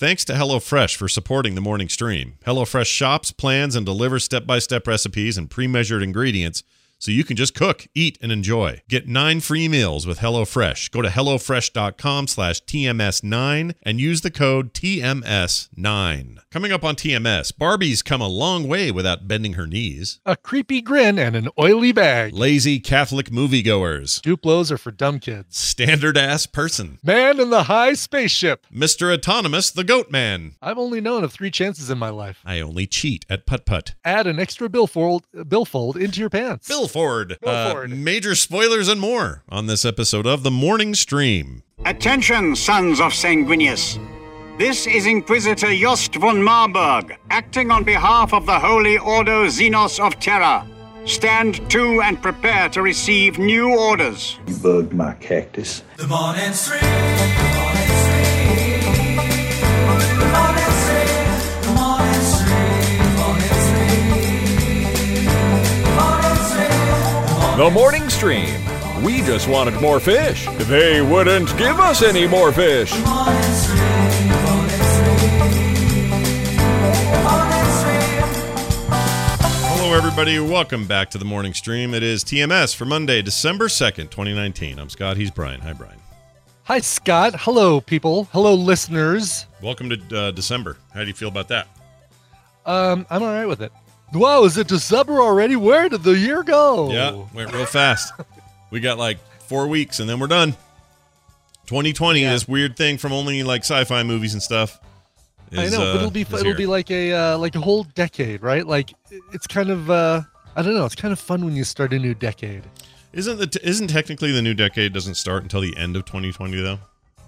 Thanks to HelloFresh for supporting the morning stream. HelloFresh shops, plans, and delivers step by step recipes and pre measured ingredients so you can just cook, eat, and enjoy. Get nine free meals with HelloFresh. Go to HelloFresh.com slash TMS9 and use the code TMS9. Coming up on TMS, Barbie's come a long way without bending her knees. A creepy grin and an oily bag. Lazy Catholic moviegoers. Duplos are for dumb kids. Standard ass person. Man in the high spaceship. Mr. Autonomous, the Goat Man. I've only known of three chances in my life. I only cheat at putt putt. Add an extra billfold, billfold into your pants. Ford. Bill Ford. Uh, major spoilers and more on this episode of The Morning Stream. Attention, sons of Sanguinius. This is Inquisitor Jost von Marburg, acting on behalf of the Holy Ordo Xenos of Terra. Stand to and prepare to receive new orders. You bugged my cactus. The morning stream. The morning stream. The morning stream. We just wanted more fish. They wouldn't give us any more fish. Morning stream. Morning stream. Morning stream. Hello, everybody. Welcome back to The Morning Stream. It is TMS for Monday, December 2nd, 2019. I'm Scott. He's Brian. Hi, Brian. Hi, Scott. Hello, people. Hello, listeners. Welcome to uh, December. How do you feel about that? Um, I'm all right with it. Wow, is it December already? Where did the year go? Yeah, went real fast. we got like four weeks and then we're done. 2020, Yeah. this weird thing from only like sci-fi movies and stuff. I know, uh, but it'll be is it'll be like a uh, like a whole decade, right? Like it's kind of uh, I don't know. It's kind of fun when you start a new decade. Isn't the t- isn't technically the new decade doesn't start until the end of 2020 though?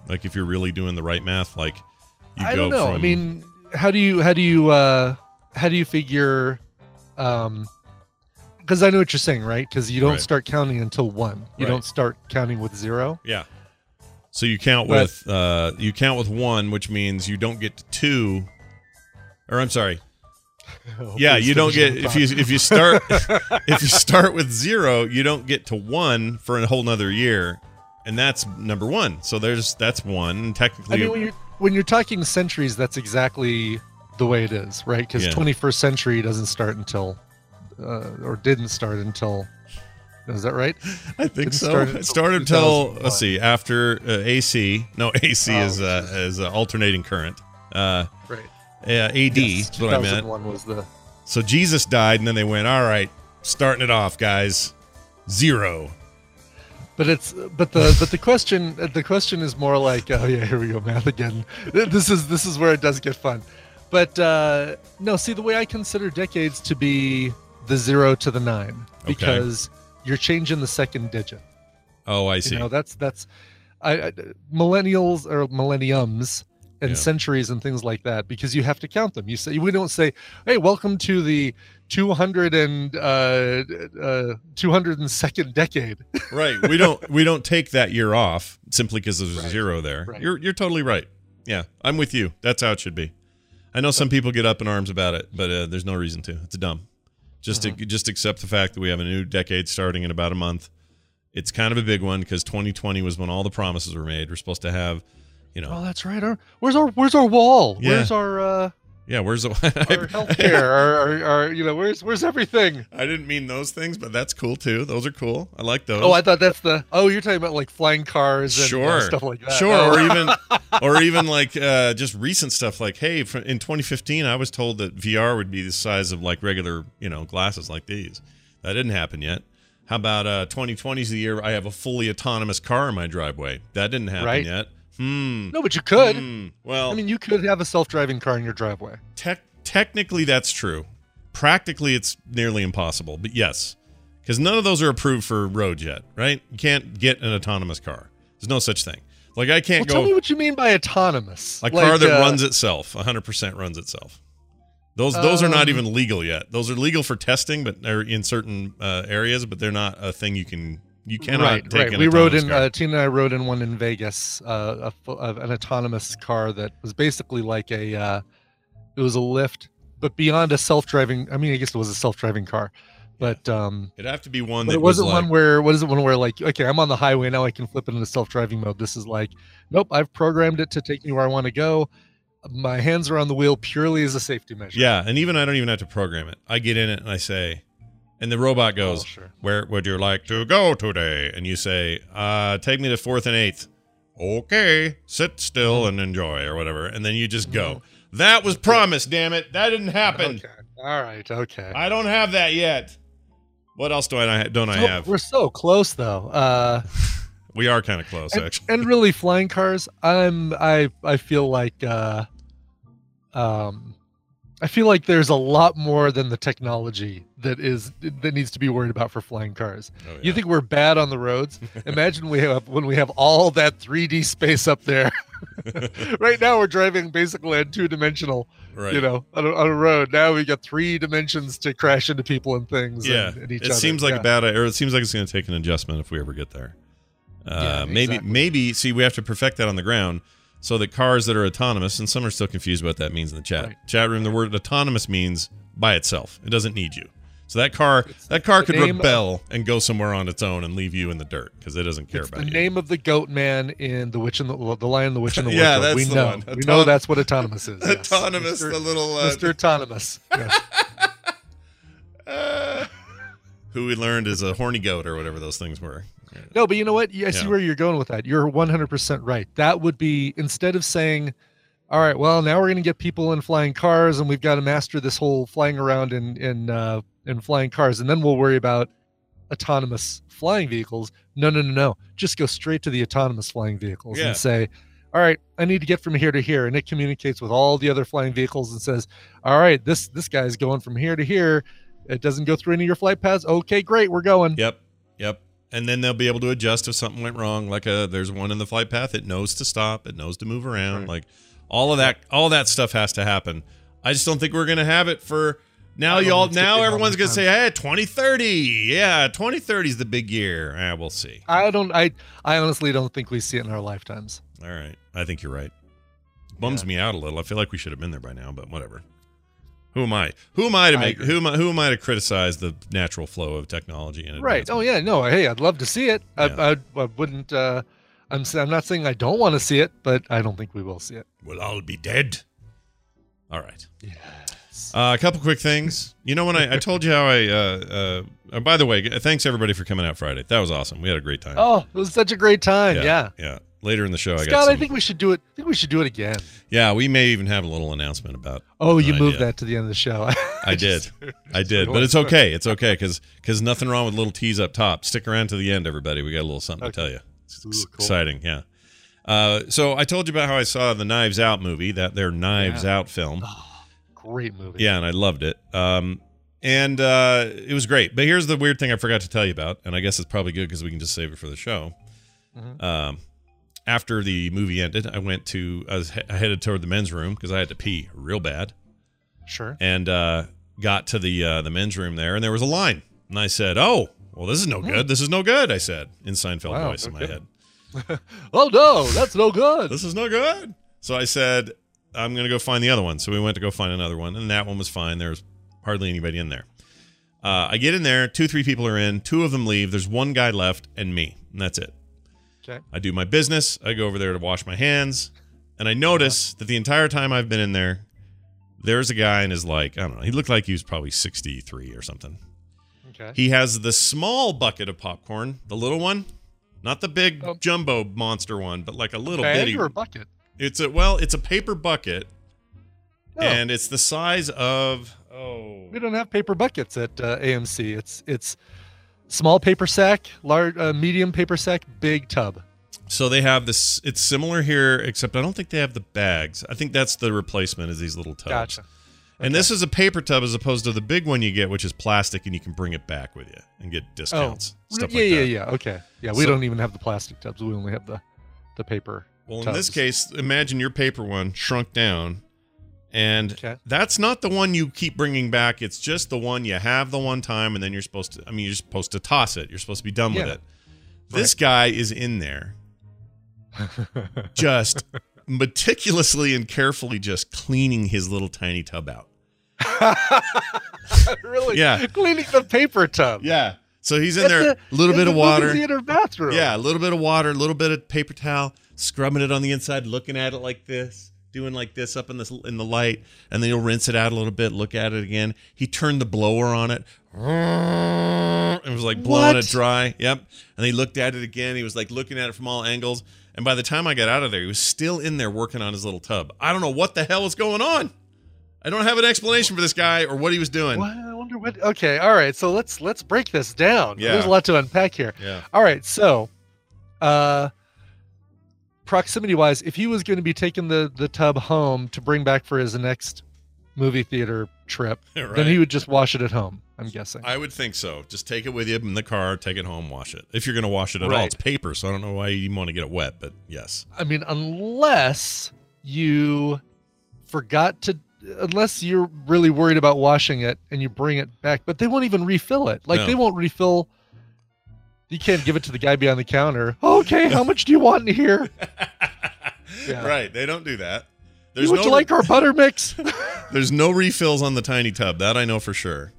Like if you're really doing the right math, like you I go don't know. from I mean, how do you how do you uh, how do you figure? Um, because I know what you're saying, right? Because you don't Right. start counting until one. You Right. don't start counting with zero. yeah. So you count But- with uh you count with one, which means you don't get to two. Or I'm sorry. Yeah, you don't get if you if you start if you start with zero, you don't get to one for a whole nother year, and that's number one. So there's that's one. Technically, I mean, when you're when you're talking centuries, that's exactly the way it is, right? Because Yeah. 21st century doesn't start until, uh, or didn't start until. Is that right? I think didn't so. start it started until let's see after uh, AC. No, AC Oh, is uh, is uh, alternating current. Uh, Right. uh, AD Yes, is what I meant. 2001 was the. So Jesus died, and then they went, all right, starting it off, guys, zero. But it's but the but the question the question is more like oh yeah here we go math again. This is this is where it does get fun. But uh, no, see the way I consider decades to be the zero to the nine because you're changing the second digit. Oh, I see. You know, that's that's I, I millennials or millenniums and Yeah. centuries and things like that because you have to count them. You say we don't say, "Hey, welcome to the 200 and uh, uh 202nd decade." right. We don't we don't take that year off simply because there's a zero there. Right. You're you're totally right. Yeah, I'm with you. That's how it should be. I know some people get up in arms about it, but uh, there's no reason to. It's dumb. Just Mm-hmm. to just accept the fact that we have a new decade starting in about a month. It's kind of a big one because 2020 was when all the promises were made. We're supposed to have, you know, Oh, that's right. Our, where's our where's our wall? Yeah. Where's our uh yeah. Where's the our healthcare? our, our, our you know where's where's everything? I didn't mean those things, but that's cool too. Those are cool. I like those. Oh, I thought that's the. Oh, you're talking about like flying cars and uh, sure stuff like that. Sure, Oh. or even or even like uh, just recent stuff like, hey, in 2015, I was told that VR would be the size of like regular, you know, glasses like these. That didn't happen yet. How about uh, 2020 is the year I have a fully autonomous car in my driveway? That didn't happen Right. yet. Hmm. no, but you could. Hmm. Well, I mean, you could have a self-driving car in your driveway. tech technically that's true. Practically, it's nearly impossible. But yes, because none of those are approved for roads yet, right? You can't get an autonomous car. There's no such thing. Like I can't go. tell me what you mean by autonomous. a car that uh, runs itself, 100% runs itself. Those those are not Um, even legal yet. Those are legal for testing, but they're in certain uh, areas, but they're not a thing you can you cannot right, take. right. We rode in. Uh, Tina and I rode in one in Vegas, uh, a, uh, an autonomous car that was basically like a. Uh, it was a Lyft, but beyond a self-driving. I mean, I guess it was a self-driving car, but um, It'd have to be one that it wasn't was like, one where. What is it? One where like, okay, I'm on the highway now. I can flip it into self-driving mode. This is like, nope. I've programmed it to take me where I want to go. my hands are on the wheel purely as a safety measure. Yeah, and even I don't even have to program it. I get in it and I say, and the robot goes, Oh, sure. "Where would you like to go today?" And you say, "Uh, take me to fourth and eighth. Okay, sit still and enjoy, or whatever. And then you just go. That was promised. Damn it, that didn't happen. Okay. All right. Okay. I don't have that yet. What else do I don't I have? We're so close though. Uh, We are kind of close, and, actually. and really, flying cars. I'm. I. I feel like. Uh, um, I feel like there's a lot more than the technology that is that needs to be worried about for flying cars. Oh, You think we're bad on the roads? Imagine we have when we have all that 3D space up there. right now, we're driving basically on two dimensional. right? You know, on a, on a road. Now we got three dimensions to crash into people and things. yeah, and, and each it other. seems like Yeah. a bad, or it seems like it's going to take an adjustment if we ever get there. Uh, Yeah, maybe, exactly. maybe. See, we have to perfect that on the ground so that cars that are autonomous, and some are still confused what that means in the chat Right. chat room. The word autonomous means by itself; it doesn't need you. So that car, that car could rebel and go somewhere on its own and leave you in the dirt because it doesn't care It's about the you. name of the goat man in the witch and the, the lion, the witch and the Yeah, wardrobe. we the know. one. We know that's what autonomous is. yes. autonomous, Mr. the little uh, Mr. Autonomous. Yes. uh, who we learned is a horny goat or whatever those things were. No, but you know what? I see Yeah. where you're going with that. You're 100% right. That would be instead of saying, "All right, well, now we're going to get people in flying cars, and we've got to master this whole flying around in in uh, in flying cars, and then we'll worry about autonomous flying vehicles." No, no, no, no. Just go straight to the autonomous flying vehicles Yeah. and say, "All right, I need to get from here to here," and it communicates with all the other flying vehicles and says, "All right, this this guy's going from here to here." It doesn't go through any of your flight paths. Okay, great, we're going. Yep, yep. And then they'll be able to adjust if something went wrong. Like a there's one in the flight path. It knows to stop. It knows to move around. Right. Like all of that, all that stuff has to happen. I just don't think we're gonna have it for now. Y'all think it's gonna now everyone's gonna say, "Hey, 2030, yeah, 2030 is the big year." Ah, we'll see. I don't. I I honestly don't think we see it in our lifetimes. All right, I think you're right. Bums Yeah. me out a little. I feel like we should have been there by now, but whatever. Who am I? Who am I to I make? agree. Who am I? Who am I to criticize the natural flow of technology? And Right. Oh yeah. No. Hey, I'd love to see it. Yeah. I, I, I wouldn't. Uh, I'm. I'm not saying I don't want to see it, but I don't think we will see it. We'll all be dead. All right. Yes. Uh, a couple quick things. You know when I, I told you how I. Uh, uh, by the way, thanks everybody for coming out Friday. That was awesome. We had a great time. Oh, it was such a great time. Yeah. Yeah. Later in the show, I got. Scott, Some, I think we should do it. I think we should do it again. yeah, we may even have a little announcement about. Oh, you moved idea. that to the end of the show. I did. just- I did, but it's okay. It's okay because because nothing wrong with little tease up top. Stick around to the end, everybody. We got a little something to tell you. It's Ooh, ex- cool. exciting, yeah. Uh, so I told you about how I saw the Knives Out movie, that their Knives Yeah. Out film. Great movie. Yeah, and I loved it. Um, and uh, it was great. But here's the weird thing I forgot to tell you about, and I guess it's probably good because we can just save it for the show. Mhm. Um, after the movie ended, I went to I was he- I headed toward the men's room because I had to pee real bad, Sure. and uh, got to the uh, the men's room there, and there was a line, and I said, "Oh, well, this is no good. This is no good." I said in Seinfeld Wow, voice in my head. Oh no, that's no good. this is no good. So I said, I'm going to go find the other one. So we went to go find another one, and that one was fine. There's hardly anybody in there. Uh, I get in there, two, three people are in, two of them leave. There's one guy left, and me, and that's it. Okay. I do my business. I go over there to wash my hands, and I notice that the entire time I've been in there, there's a guy and is like, I don't know, he looked like he was probably 63 or something. Okay. He has the small bucket of popcorn, the little one, not the big Oh. jumbo monster one, but like a little Bag bitty. or a bucket? It's a well, it's a paper bucket, No. and it's the size of oh, We don't have paper buckets at uh, AMC. It's it's small paper sack, large, uh, medium paper sack, big tub. so they have this. It's similar here, except I don't think they have the bags. I think that's the replacement is these little tubs. Gotcha. And this is a paper tub as opposed to the big one you get, which is plastic, and you can bring it back with you and get discounts. stuff Oh, yeah, like yeah, yeah. Okay. Yeah, we So- don't even have the plastic tubs. We only have the the paper. Well, in this case, imagine your paper one shrunk down, and Okay. that's not the one you keep bringing back. It's just the one you have the one time, and then you're supposed to. I mean, you're supposed to toss it. You're supposed to be done with it. This guy is in there, just meticulously and carefully, just cleaning his little tiny tub out. really? Yeah. Cleaning the paper tub. Yeah. So he's in At there, a little bit of water. theater bathroom. Yeah, a little bit of water, a little bit of paper towel, scrubbing it on the inside, looking at it like this, doing like this up in this in the light, and then he'll rinse it out a little bit, look at it again. He turned the blower on it. It was like blowing What? it dry. Yep. And he looked at it again. He was like looking at it from all angles. And by the time I got out of there, he was still in there working on his little tub. I don't know what the hell was going on. I don't have an explanation for this guy or what he was doing. I wonder what. Okay, all right. So let's let's break this down. Yeah. There's a lot to unpack here. Yeah. All right, so uh proximity wise, if he was going to be taking the the tub home to bring back for his next movie theater trip, Right. then he would just wash it at home, I'm guessing. I would think so. Just take it with you in the car, take it home, wash it. If you're going to wash it at all, it's paper, so I don't know why you want to get it wet, but yes. I mean, unless you forgot to unless you're really worried about washing it and you bring it back, but they won't even refill it. Like No. they won't refill you can't give it to the guy behind the counter. Okay, how much do you want in here? Yeah. Right. They don't do that. There's Would no you like our butter mix? there's no refills on the tiny tub. That I know for sure.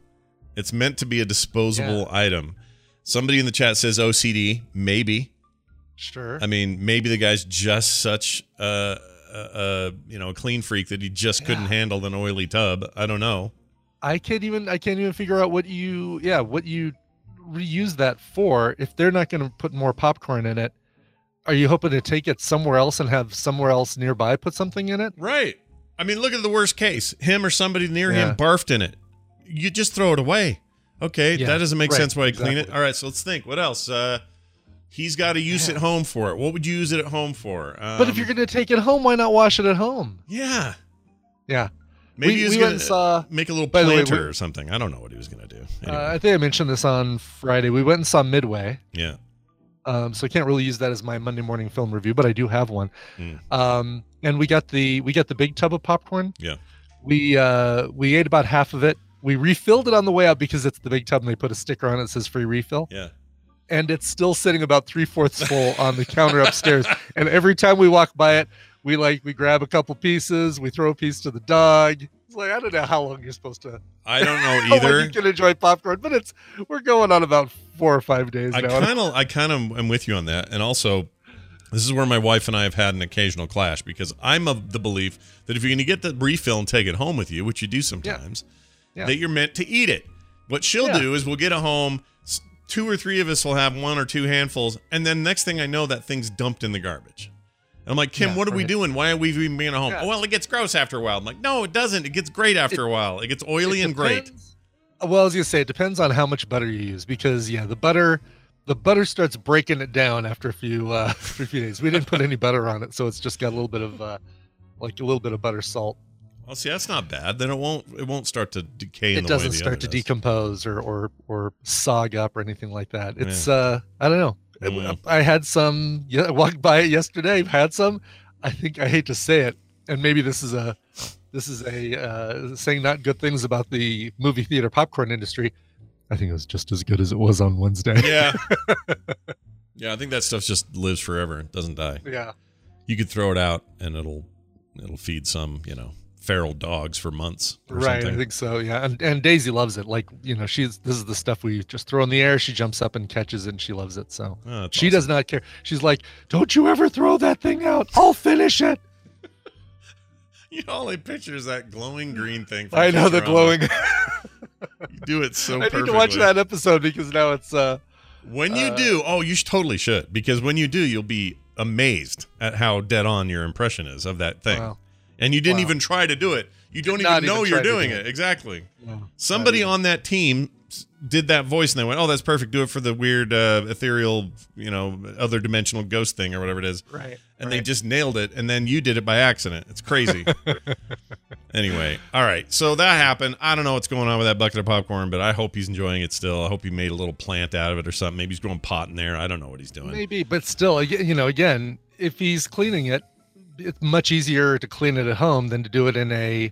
It's meant to be a disposable item. Somebody in the chat says OCD. Maybe. sure. I mean, maybe the guy's just such a, a, a you know a clean freak that he just couldn't handle an oily tub. I don't know. I can't even I can't even figure out what you yeah, what you reuse that for if they're not going to put more popcorn in it. Are you hoping to take it somewhere else and have somewhere else nearby put something in it? Right. I mean, look at the worst case. Him or somebody near Yeah. him barfed in it. You just throw it away. Okay, Yeah, that doesn't make right, sense why you clean it. All right, so let's think. What else? Uh he's got a use Yeah. at home for it. What would you use it at home for? Um, But if you're going to take it home, why not wash it at home? Yeah. Yeah. Maybe We- he was we gonna saw- make a little way, planter we- or something. I don't know what he was going to do. Anyway. Uh, I think I mentioned this on Friday. We went and saw Midway. yeah. Um, so I can't really use that as my Monday morning film review, but I do have one. Mm. Um, and we got the we got the big tub of popcorn. Yeah. We uh, we ate about half of it. We refilled it on the way out because it's the big tub and they put a sticker on it that says free refill. Yeah. And it's still sitting about three fourths full on the counter upstairs. And every time we walk by it, we like we grab a couple pieces, we throw a piece to the dog. It's like I don't know how long you're supposed to I don't know either. you can enjoy popcorn, but it's we're going on about four or five days I kind of, I kind of am with you on that, and also, this is where my wife and I have had an occasional clash because I'm of the belief that if you're going to get the refill and take it home with you, which you do sometimes, Yeah. that you're meant to eat it. What she'll Yeah. do is we'll get it home. Two or three of us will have one or two handfuls, and then next thing I know, that thing's dumped in the garbage. And I'm like, Kim, Yeah, what are we right. doing? Why are we even being at home? Yeah. Oh, well, it gets gross after a while. I'm like, no, it doesn't. It gets great after a while. It gets oily It and great. Well, I was gonna say it depends on how much butter you use because yeah, the butter, the butter starts breaking it down after a few uh, after a few days. We didn't put any butter on it, so it's just got a little bit of uh, like a little bit of butter salt. Well, see, that's not bad. Then it won't it won't start to decay. In It doesn't start to does. decompose or or or sog up or anything like that. It's uh, I don't know. Mm. I had some. Yeah, I walked by it yesterday. Had some. I think I hate to say it, and maybe this is a this is a uh, saying not good things about the movie theater popcorn industry. I think it was just as good as it was on Wednesday. Yeah. yeah, I think that stuff just lives forever. It doesn't die. yeah. You could throw it out and it'll it'll feed some, you know, feral dogs for months or Right, something. I think so. Yeah, and and Daisy loves it. Like you know, she's this is the stuff we just throw in the air. She jumps up and catches it, and she loves it. So Oh, she awesome. does not care. She's like, "Don't you ever throw that thing out? I'll finish it." You know, all I picture is that glowing green thing. I know the glowing. You do it so I need to watch that episode because now it's uh When you Uh, do, oh, you sh- totally should because when you do, you'll be amazed at how dead on your impression is of that thing. Wow. And you didn't Wow. even try to do it. You don't not even know even you're doing do it. it. Exactly. no, Somebody on that team did that voice and they went, "Oh, that's perfect. Do it for the weird uh, ethereal, you know, other dimensional ghost thing or whatever it is." right, And they just nailed it and then you did it by accident. It's crazy. anyway, all right. So that happened. I don't know what's going on with that bucket of popcorn, but I hope he's enjoying it still. I hope he made a little plant out of it or something. Maybe he's growing pot in there. I don't know what he's doing. maybe, but still, you know, again, if he's cleaning it, it's much easier to clean it at home than to do it in a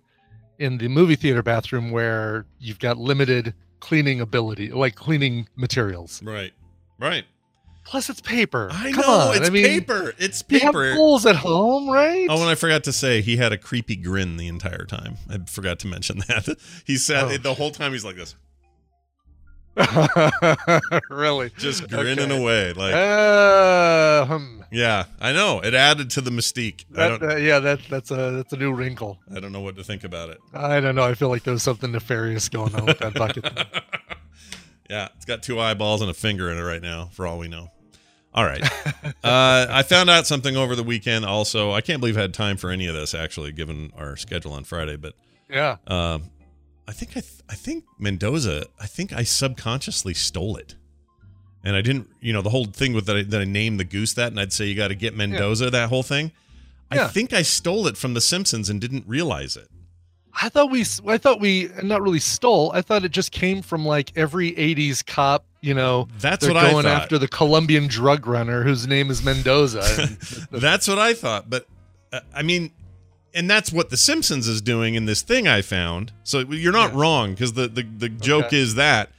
in the movie theater bathroom where you've got limited cleaning ability, like cleaning materials. Right. Right. Plus, it's paper. I Come know. on. It's I mean, paper. It's You have paper. bowls at home, right? Oh, and I forgot to say he had a creepy grin the entire time. I forgot to mention that. He sat Oh. the whole time. He's like this. really? just grinning Okay. away. Like, Uh, hmm. yeah, I know. It added to the mystique. I That, don't, uh, yeah, that that's a that's a new wrinkle. I don't know what to think about it. I don't know. I feel like there's something nefarious going on with that bucket. yeah, it's got two eyeballs and a finger in it right now, for all we know. All right. uh, I found out something over the weekend. Also, I can't believe I had time for any of this actually, given our schedule on Friday. But Yeah. um, I think I, th- I think Mendoza. I think I subconsciously stole it, and I didn't. You know, the whole thing with that. I, that I named the goose that, and I'd say you got to get Mendoza. That whole thing. I think I stole it from The Simpsons and didn't realize it. I thought we I thought we not really stole. I thought it just came from like every 80s cop, you know. That's what I going thought. after the Colombian drug runner whose name is Mendoza. That's what I thought. But uh, I mean, and that's what The Simpsons is doing in this thing I found. So you're not Yeah. wrong because the, the, the joke Okay. is that,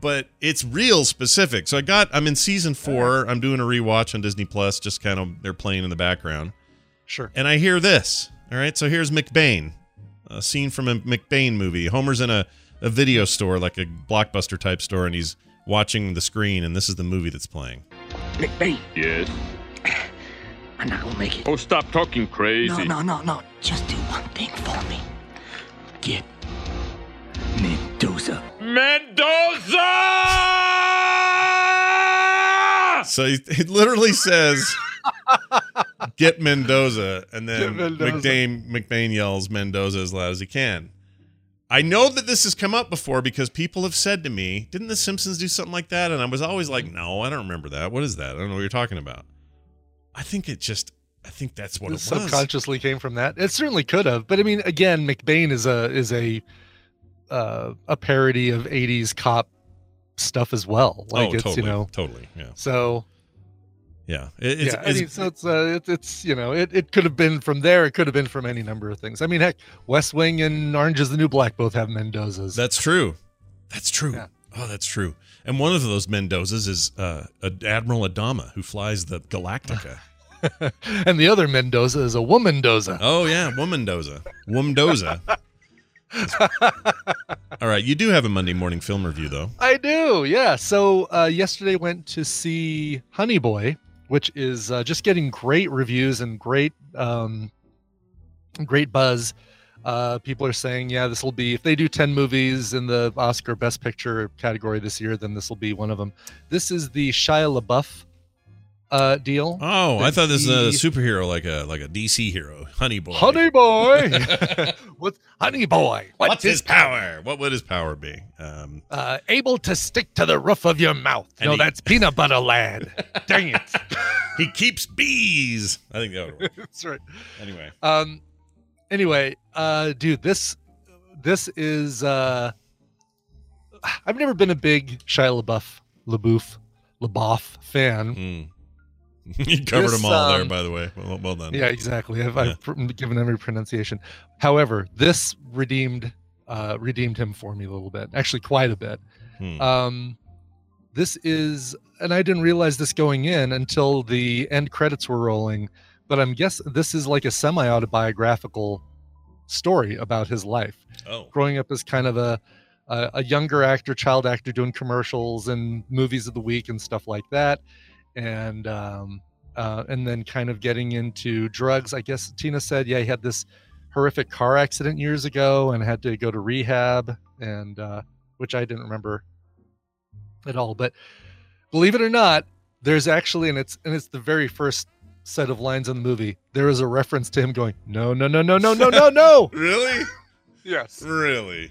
but it's real specific. So I got, I'm in season four. Uh-huh. I'm doing a rewatch on Disney Plus, just kind of, they're playing in the background. sure. And I hear this. All right. So here's McBain, a scene from a McBain movie. Homer's in a, a video store, like a blockbuster type store, and he's watching the screen, and this is the movie that's playing. McBain, Yes. I'm not gonna make it. Oh, stop talking crazy. No, no, no, no. Just do one thing for me. Get Mendoza. Mendoza! So he, he literally says, "Get Mendoza," and then Get Mendoza. McBain McBain yells Mendoza as loud as he can. I know that this has come up before because people have said to me, "Didn't The Simpsons do something like that?" And I was always like, "No, I don't remember that. What is that? I don't know what you're talking about." I think it just, I think that's what It it was. subconsciously came from that. It certainly could have, but I mean, again, McBain is a is a uh, a parody of '80s cop stuff as well. Like oh, it's totally, you know, totally, yeah, so yeah. It, it's, yeah. I mean, so it's uh, it, it's you know, it, it could have been from there. It could have been from any number of things. I mean, heck, West Wing and Orange Is the New Black both have Mendozas. That's true. That's true. Yeah. Oh, that's true. And one of those Mendozas is uh, Admiral Adama, who flies the Galactica. and the other Mendoza is a woman Doza. oh yeah, Womandoza, Womdoza. All right, you do have a Monday morning film review though. I do, yeah. So uh, yesterday went to see Honey Boy, which is uh, just getting great reviews and great, um, great buzz. Uh, people are saying, yeah, this will be if they do ten movies in the Oscar Best Picture category this year, then this will be one of them. This is the Shia LaBeouf uh, deal. Oh, I thought this was a superhero, like a like a DC hero, Honey Boy. Honey Boy, what's Honey Boy? What's his power? What would his power be? Um, Uh, able to stick to the roof of your mouth. No, he- that's peanut butter lad. Dang it. he keeps bees. I think that would work. that's right. Anyway, Um. Anyway, uh, dude, this this is uh, I've never been a big Shia LaBeouf, LaBeouf, LaBeouf fan. mm. you covered This, them all there, um, by the way. Well, well done. Yeah, exactly. I've, Yeah. I've given every pronunciation. However, this redeemed uh, redeemed him for me a little bit, actually quite a bit. Hmm. Um, this is, and I didn't realize this going in until the end credits were rolling. But I'm guess this is like a semi autobiographical story about his life, oh, growing up as kind of a, a a younger actor, child actor, doing commercials and movies of the week and stuff like that, and um, uh, and then kind of getting into drugs. I guess Tina said, yeah, he had this horrific car accident years ago and had to go to rehab, and uh, which I didn't remember at all. But believe it or not, there's actually, and it's and it's the very first set of lines in the movie. There is a reference to him going, no, no, no, no, no, no, no, no. really? yes, Really?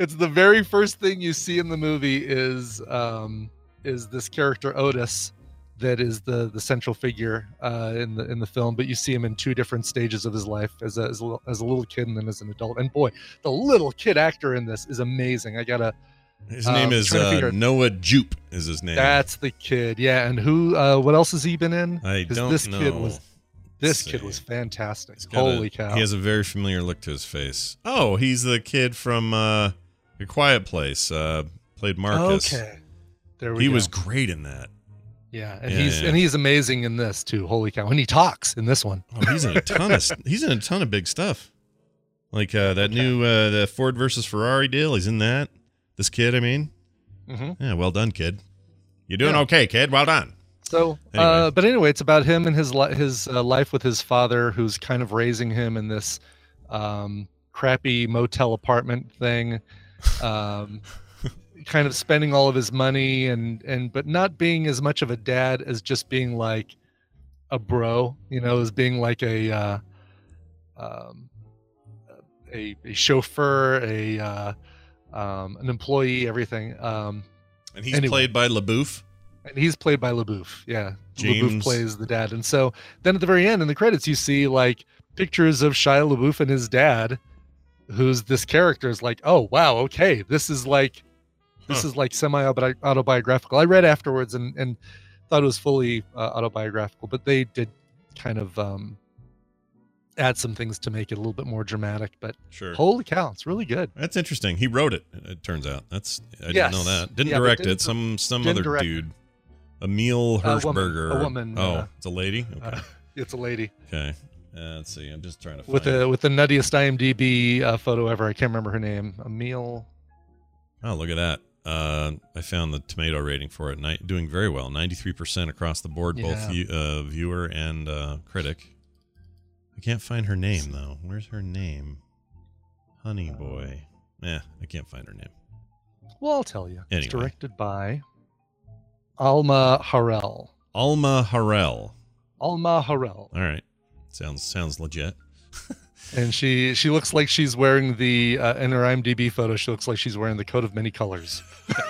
it's the very first thing you see in the movie is um is this character Otis that is the the central figure uh in the in the film but you see him in two different stages of his life as a as a, little- as a little kid and then as an adult and boy the little kid actor in this is amazing i gotta His Um, name is uh, Noah Jupe. Is his name? that's the kid yeah and who uh what else has he been in I don't this know. kid was this Let's kid see. was fantastic He's a- holy cow He has a very familiar look to his face. Oh, he's the kid from uh, A Quiet Place. Uh, played Marcus. okay there we He go. was great in that. Yeah and Yeah, he's yeah. and he's amazing in this too holy cow and he talks in this one Oh, he's in a ton of he's in a ton of big stuff. Like uh, that new uh, the Ford versus Ferrari deal. He's in that. This kid, I mean. hmm Yeah, well done, kid. You're doing Yeah. okay, kid. Well done. So, Anyway. uh, but anyway, it's about him and his li- his uh, life with his father, who's kind of raising him in this um, crappy motel apartment thing, um, kind of spending all of his money and and but not being as much of a dad as just being like a bro, you know, as being like a uh, um, a, a chauffeur, a uh, um, an employee, everything. Um, And he's Anyway. played by LaBeouf. and he's played by LaBeouf. Yeah, James- LaBeouf plays the dad, and so then at the very end in the credits, you see like pictures of Shia LaBeouf and his dad, who's this character is like, oh wow, okay, this is like this Huh. is like semi autobiographical. I read afterwards and and thought it was fully uh, autobiographical, but they did kind of um, add some things to make it a little bit more dramatic. But Sure. holy cow, it's really good. That's interesting. He wrote it. It turns out. That's I Yes. didn't know that. Didn't Yeah, direct didn't it. Some some other it. dude. Emil A woman- Hirschberger. a woman, Oh, uh, it's a lady. Okay. Uh, it's a lady. okay. Uh, let's see. I'm just trying to find. with the with the nuttiest IMDb uh, photo ever. I can't remember her name. Emil. Oh, look at that. Uh, I found the tomato rating for it. Ni- doing very well. 93% across the board, both Yeah. view, uh, viewer and uh, critic. I can't find her name, though. Where's her name? Honey Boy. Yeah, I can't find her name. Well, I'll tell you. Anyway. It's directed by Alma Har'el. Alma Har'el. Alma Har'el, All right. Sounds sounds legit. and she she looks like she's wearing the uh, in her IMDb photo. She looks like she's wearing the coat of many colors.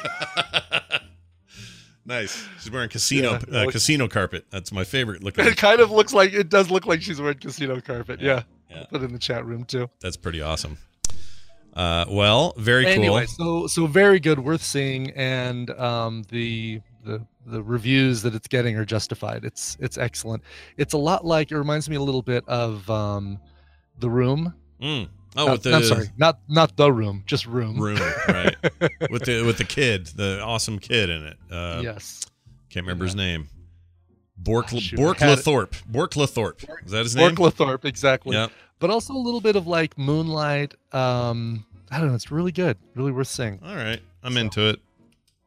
nice. She's wearing casino Yeah, uh, look- casino carpet. That's my favorite look. it kind of looks like it does look like she's wearing casino carpet. Yeah, Yeah. Put it in the chat room too. That's pretty awesome. Uh, well, very anyway, cool. so so very good, worth seeing, and um, the the the reviews that it's getting are justified. It's it's excellent. It's a lot like it reminds me a little bit of um, the Room. Mm. Oh, with the I'm sorry, not not the Room, just Room. room, right? with the with the kid, the awesome kid in it. Uh, yes, Can't remember his name. Bork shoot, Bork it. LeThorp. Bork LeThorp. Is that his Bork name? LeThorp, exactly. Yep. But also a little bit of like Moonlight. Um, I don't know. It's really good. Really worth seeing. All right, I'm So- into it.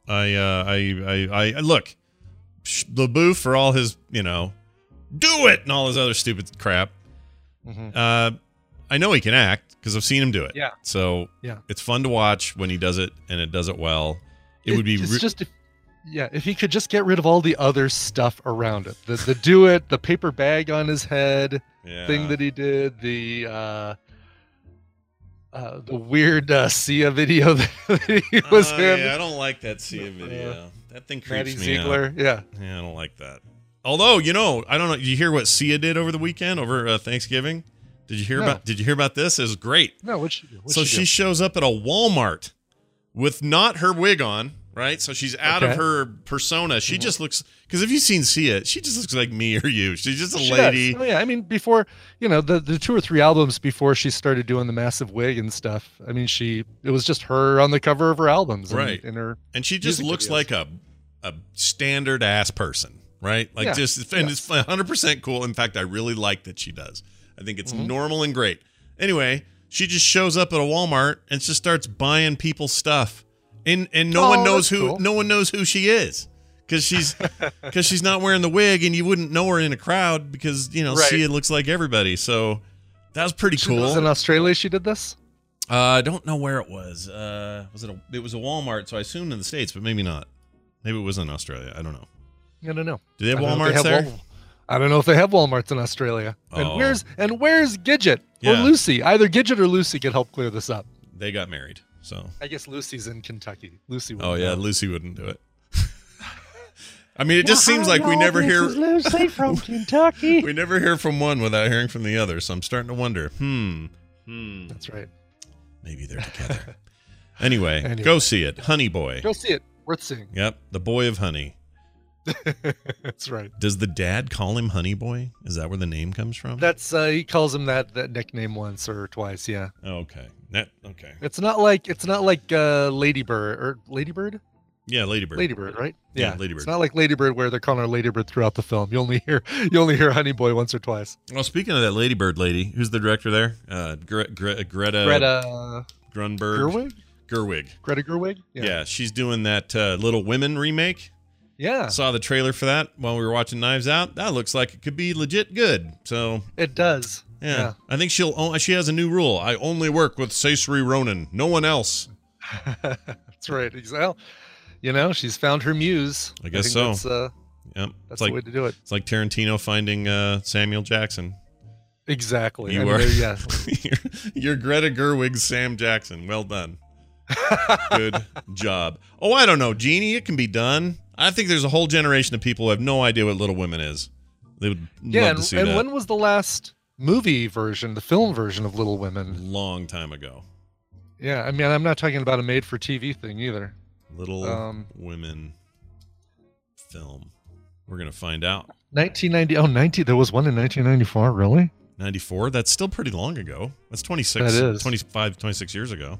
I uh, I I I look. Sh- LaBeouf for all his you know, do it and all his other stupid crap. Mhm. Uh, I know he can act because I've seen him do it. Yeah. So Yeah. it's fun to watch when he does it and it does it well. It, would be It's re- just if, yeah. If he could just get rid of all the other stuff around it, the the do it, the paper bag on his head yeah. thing that he did, the uh, uh, the weird uh, Sia video that he was Uh, in. Yeah, I don't like that Sia video. that thing Maddie creeps me out. Ziegler. Yeah. Yeah, I don't like that. Although, you know, I don't know. Did you hear what Sia did over the weekend over uh, Thanksgiving? Did you hear No. about? Did you hear about this? It was great. No, what she do? What'd so she she do? shows up at a Walmart with not her wig on, right? So she's out of her persona. She just looks because if you've seen Sia, she just looks like me or you. She's just a She does. lady. Oh, yeah, I mean, before you know the the two or three albums before she started doing the massive wig and stuff. I mean, she it was just her on the cover of her albums, and, Right. In her and she just looks videos. like a a standard ass person, right? Like Yeah. just and Yes. it's 100% cool. In fact, I really like that she does. I think Mm-hmm. it's normal and great. Anyway, she just shows up at a Walmart and just starts buying people stuff. And and no Oh, one knows who cool. no one knows who she is. Cuz she's cuz she's not wearing the wig and you wouldn't know her in a crowd because, you know, Right. Sia looks like everybody. So that was pretty She was cool. in Australia. She did this. Uh, I don't know where it was. Uh, was it? A, it was a Walmart, so I assumed in the states, but maybe not. Maybe it was in Australia. I don't know. I don't know. Do they have I WalMarts if have there? Wal- I don't know if they have WalMarts in Australia. And Oh. where's and where's Gidget Yeah. or Lucy? Either Gidget or Lucy could help clear this up. They got married. So. I guess Lucy's in Kentucky. Lucy. would Oh yeah, know. Lucy wouldn't do it. I mean, it just seems like we never hear Lucy from Kentucky. we never hear from one without hearing from the other. So I'm starting to wonder. Hmm. Hmm. That's right. Maybe they're together. anyway, Anyway. go see it, Honey Boy. Go see it. Worth seeing. Yep, the boy of honey. That's right. Does the dad call him Honey Boy? Is that where the name comes from? That's uh, he calls him that that nickname once or twice. Yeah. okay. That okay. It's not like it's not like uh, Ladybird or Ladybird. Yeah, Ladybird. Ladybird, right? Yeah, Ladybird. It's not like Ladybird where they're calling her Ladybird throughout the film. You only hear you only hear Honey Boy once or twice. Well, speaking of that Ladybird lady, who's the director there? Uh, Gre- Gre- Greta, Greta Grunberg. Gerwig. Gerwig. Greta Gerwig. Yeah, she's doing that uh, Little Women remake. Yeah. Saw the trailer for that while we were watching Knives Out. That looks like it could be legit good. So It does. yeah, I think she'll. She has a new rule. I only work with Saoirse Ronan, no one else. That's right. Well, you know, she's found her muse. I guess think so. That's, uh, Yep, that's like the way to do it. it's like Tarantino finding uh, Samuel Jackson. Exactly. You I are. there- yeah. you're, you're Greta Gerwig's Sam Jackson. Well done. Good job. Oh, I don't know, Jeannie. It can be done. I think there's a whole generation of people who have no idea what Little Women is. They would Yeah. love And, to see and that. when was the last movie version, the film version of Little Women? Long time ago. Yeah. I mean, I'm not talking about a made for TV thing either. Little Um, Women film. We're gonna find out. 1990. Oh, 90. There was one in 1994. Really? 94. That's still pretty long ago. That's 26, That is. 25, 26 years ago.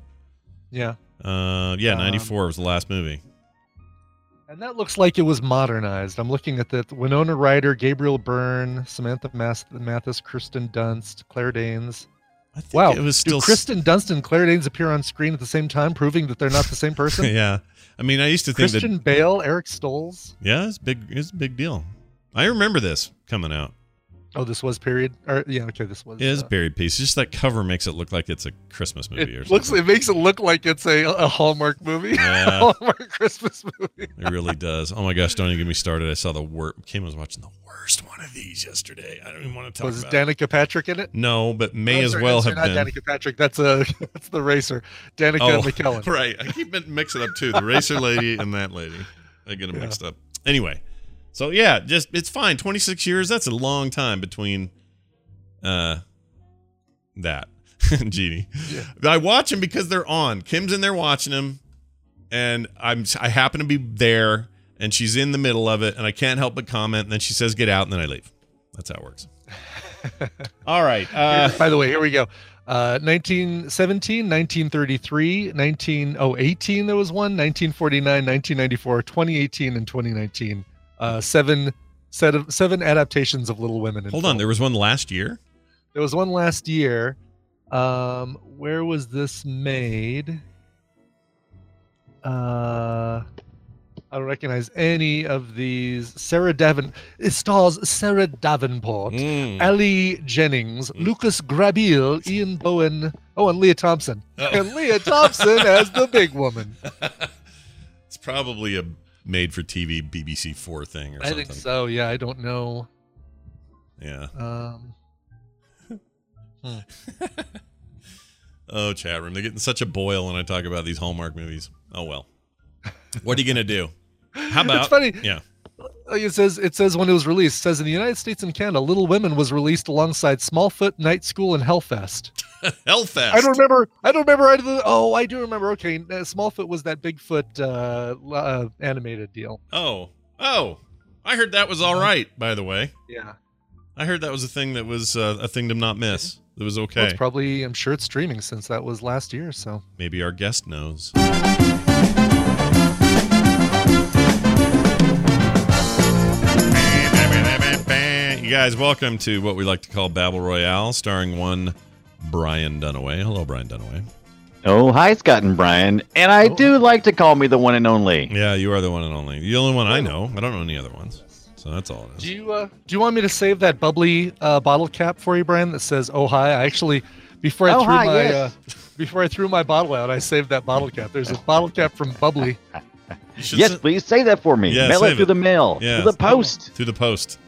Yeah. Uh, yeah, Um, 94 was the last movie. And that looks like it was modernized. I'm looking at that. Winona Ryder, Gabriel Byrne, Samantha Mathis, Kirsten Dunst, Claire Danes. I think Wow. it was still Do Kirsten Dunst and Claire Danes appear on screen at the same time, proving that they're not the same person? yeah. I mean, I used to think Christian that Bale, Eric Stoltz. yeah, it's big. It's a big deal. I remember this coming out. Oh, this was period. Or yeah, okay, this was. It is uh, buried piece. Just that cover makes it look like it's a Christmas movie or it something. looks. It makes it look like it's a, a Hallmark movie. Yeah. Hallmark Christmas movie. It really does. Oh my gosh, don't even get me started. I saw the worst. Kim was watching the worst one of these yesterday. I don't even want to talk Was about it. Danica Patrick in it? No, but may Oh, as sorry, well have not been. Danica Patrick. That's a that's the racer. Danica Oh, McKellar. right. I keep mixing up too. The racer lady and that lady. I get them Yeah. mixed up. Anyway, so yeah, just it's fine. Twenty six years. That's a long time between uh that Genie. I watch them because they're on. Kim's in there watching them, and I'm I happen to be there, and she's in the middle of it, and I can't help but comment. And then she says, "Get out," and then I leave. That's how it works. All right. Uh, By the way, here we go. Uh, 1917, 1933, 1918, there was one, 1949, 1994, 2018, and 2019. Uh, seven set of seven adaptations of Little Women. In hold on. There was one last year. There was one last year. Um, where was this made? Uh, I don't recognize any of these. Sarah Davin. It stars Sarah Davenport, Mm. Ellie Jennings, Lucas Grabeel, Ian Bohen. Oh, and Lea Thompson. Oh. And Lea Thompson as the big woman. It's probably a made for TV BBC Four thing or I something. I think so. Yeah, I don't know. Yeah. Um, Oh, chat room. They're getting such a boil when I talk about these Hallmark movies. Oh well. What are you gonna do? How about It's funny. Yeah. It says it says when it was released it says in the United States and Canada Little Women was released alongside Smallfoot, Night School and Hellfest. Hellfest. I don't remember I don't remember either. Oh, I do remember. Okay, uh, Smallfoot was that Bigfoot uh, uh animated deal. Oh. Oh. I heard that was all right, by the way. Yeah. I heard that was a thing that was uh, a thing to not miss. It was Well, okay. it's probably I'm sure it's streaming since that was last year, so Maybe our guest knows. You guys, welcome to what we like to call Battle Royale, starring one Brian Dunaway. Hello, Brian Dunaway. Oh, hi, Scott and Brian. And I do like to call me the one and only. Yeah, you are the one and only. The only one I know. I don't know any other ones. So that's all it is. Do you uh, do you want me to save that bubbly uh, bottle cap for you, Brian? That says "Oh hi." I actually, before I Oh, threw hi, my yes. uh, before I threw my bottle out, I saved that bottle cap. There's a bottle cap from Bubbly. Yes, s- please say that for me. Yeah, mail it through it. the mail. Yeah. To the post. through the post.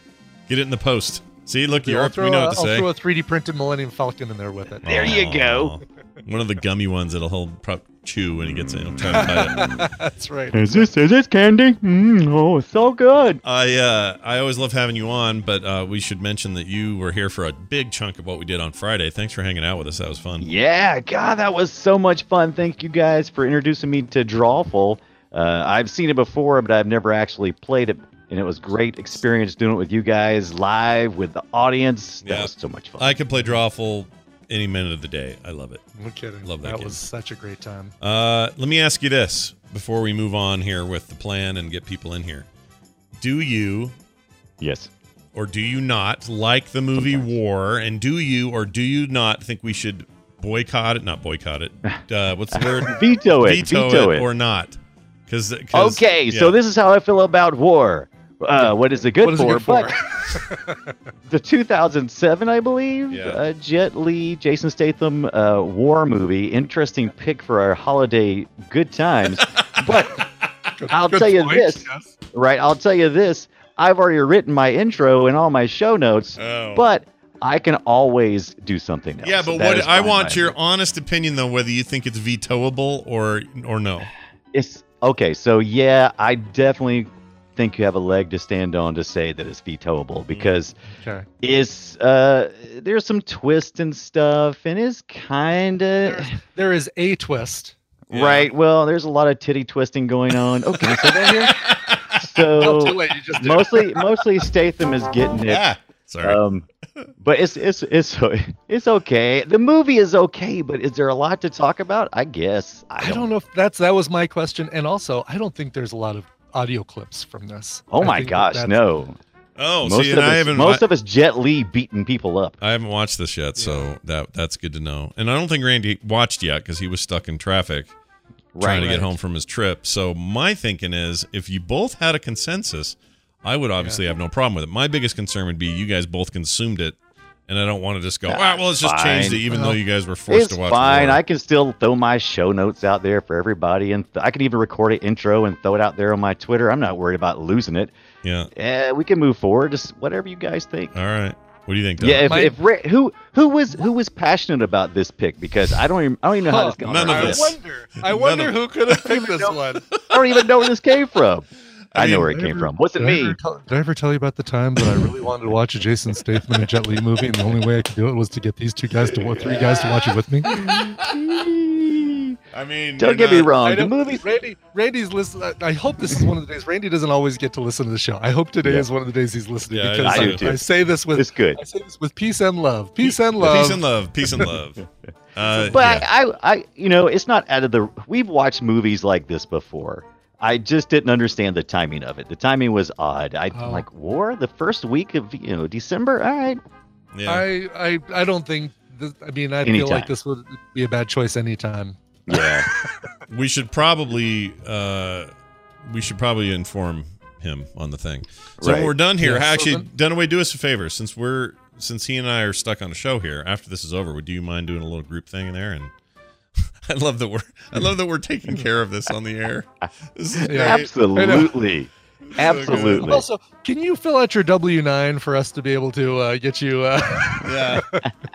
Get it in the post. See, look, I'll Europe, we know a, what to I'll say. throw a 3D printed Millennium Falcon in there with it. There you go. One of the gummy ones that'll he'll pro- chew when he gets it. He'll try to it. That's right. Is this is this candy? Mm, oh, it's so good. I uh, I always love having you on, but uh, we should mention that you were here for a big chunk of what we did on Friday. Thanks for hanging out with us. That was fun. Yeah, God, that was so much fun. Thank you guys for introducing me to Drawful. Uh, I've seen it before, but I've never actually played it, and it was great experience doing it with you guys live with the audience. That Yeah. was so much fun. I can play Drawful any minute of the day. I love it. No kidding. Love that game. was such a great time. Uh, let me ask you this before we move on here with the plan and get people in here. Do you yes. or do you not like the movie War? And do you or do you not think we should boycott it, not boycott it. Uh, what's the word? Veto it. Veto, Veto it, it. or not. Because Okay, so this is how I feel about war. Uh, what is it good What is it for? good for? But the 2007, I believe, Yeah. uh, Jet Li, Jason Statham uh, war movie. Interesting pick for our holiday good times. but I'll Good tell you point, this, yes. right? I'll tell you this. I've already written my intro and all my show notes, Oh. but I can always do something else. yeah, but That what I want your me. honest opinion though, whether you think it's vetoable or or no. It's okay. So yeah, I definitely think you have a leg to stand on to say that it's vetoable because Okay. it's uh there's some twist and stuff and it's kind of There is a twist. Yeah. right. Well, there's a lot of titty twisting going on. okay can I say that here? Oh, So late. You just did. mostly mostly Statham is getting it. Ah, sorry. Um, but it's it's it's it's okay. The movie is okay, but is there a lot to talk about? I guess I I don't. don't know if that's that was my question, and also I don't think there's a lot of audio clips from this. Oh I my think that gosh, no! oh, most see, of and I us, haven't most I, of us Jet Li beating people up. I haven't watched this yet, so that that's good to know. And I don't think Randy watched yet because he was stuck in traffic trying to Right. get home from his trip. So my thinking is, if you both had a consensus, I would obviously have no problem with it. My biggest concern would be you guys both consumed it, and I don't want to just go, ah, well, let's just change it, even though you guys were forced to watch. It. Fine. War. I can still throw my show notes out there for everybody, and th- I can even record an intro and throw it out there on my Twitter. I'm not worried about losing it. yeah. Eh, we can move forward. Just whatever you guys think. All right. What do you think? Doug? Yeah, if, My- if Ra- who who was who was passionate about this pick because I don't even I don't even know how Huh, this got none on of our us. I wonder. I wonder who could have picked this one. I don't even know where this came from. I I, know where it came from. Wasn't Did I, me. ever tell, did I ever tell you about the time that I really wanted to watch a Jason Statham and a Jet Li movie, and the only way I could do it was to get these two guys to wa- three guys to watch it with me? I mean, Don't you're get me wrong. The know movie Randy. Randy's listen. I- I hope this is one of the days. Randy doesn't always get to listen to the show. I hope today Yeah. is one of the days he's listening Yeah, I because do I, too. I say this with It's good. I say this with peace and love. Peace and love. Peace and love. Peace and love. Uh, But yeah. I, I, I, you know, it's not out of the. We've watched movies like this before. I just didn't understand the timing of it. The timing was odd. I Oh. like war the first week of you know December. All right, yeah. I, I I don't think. This, I mean, I feel like this would be a bad choice anytime. yeah, we should probably uh we should probably inform him on the thing so when Right. we're done here Yeah, so actually then- dunaway do us a favor since we're since he and i are stuck on a show here after this is over would you mind doing a little group thing in there and i love that we're i love that we're taking care of this on the air this Yeah. absolutely, absolutely. Also, can you fill out your W nine for us to be able to uh, get you? Uh, yeah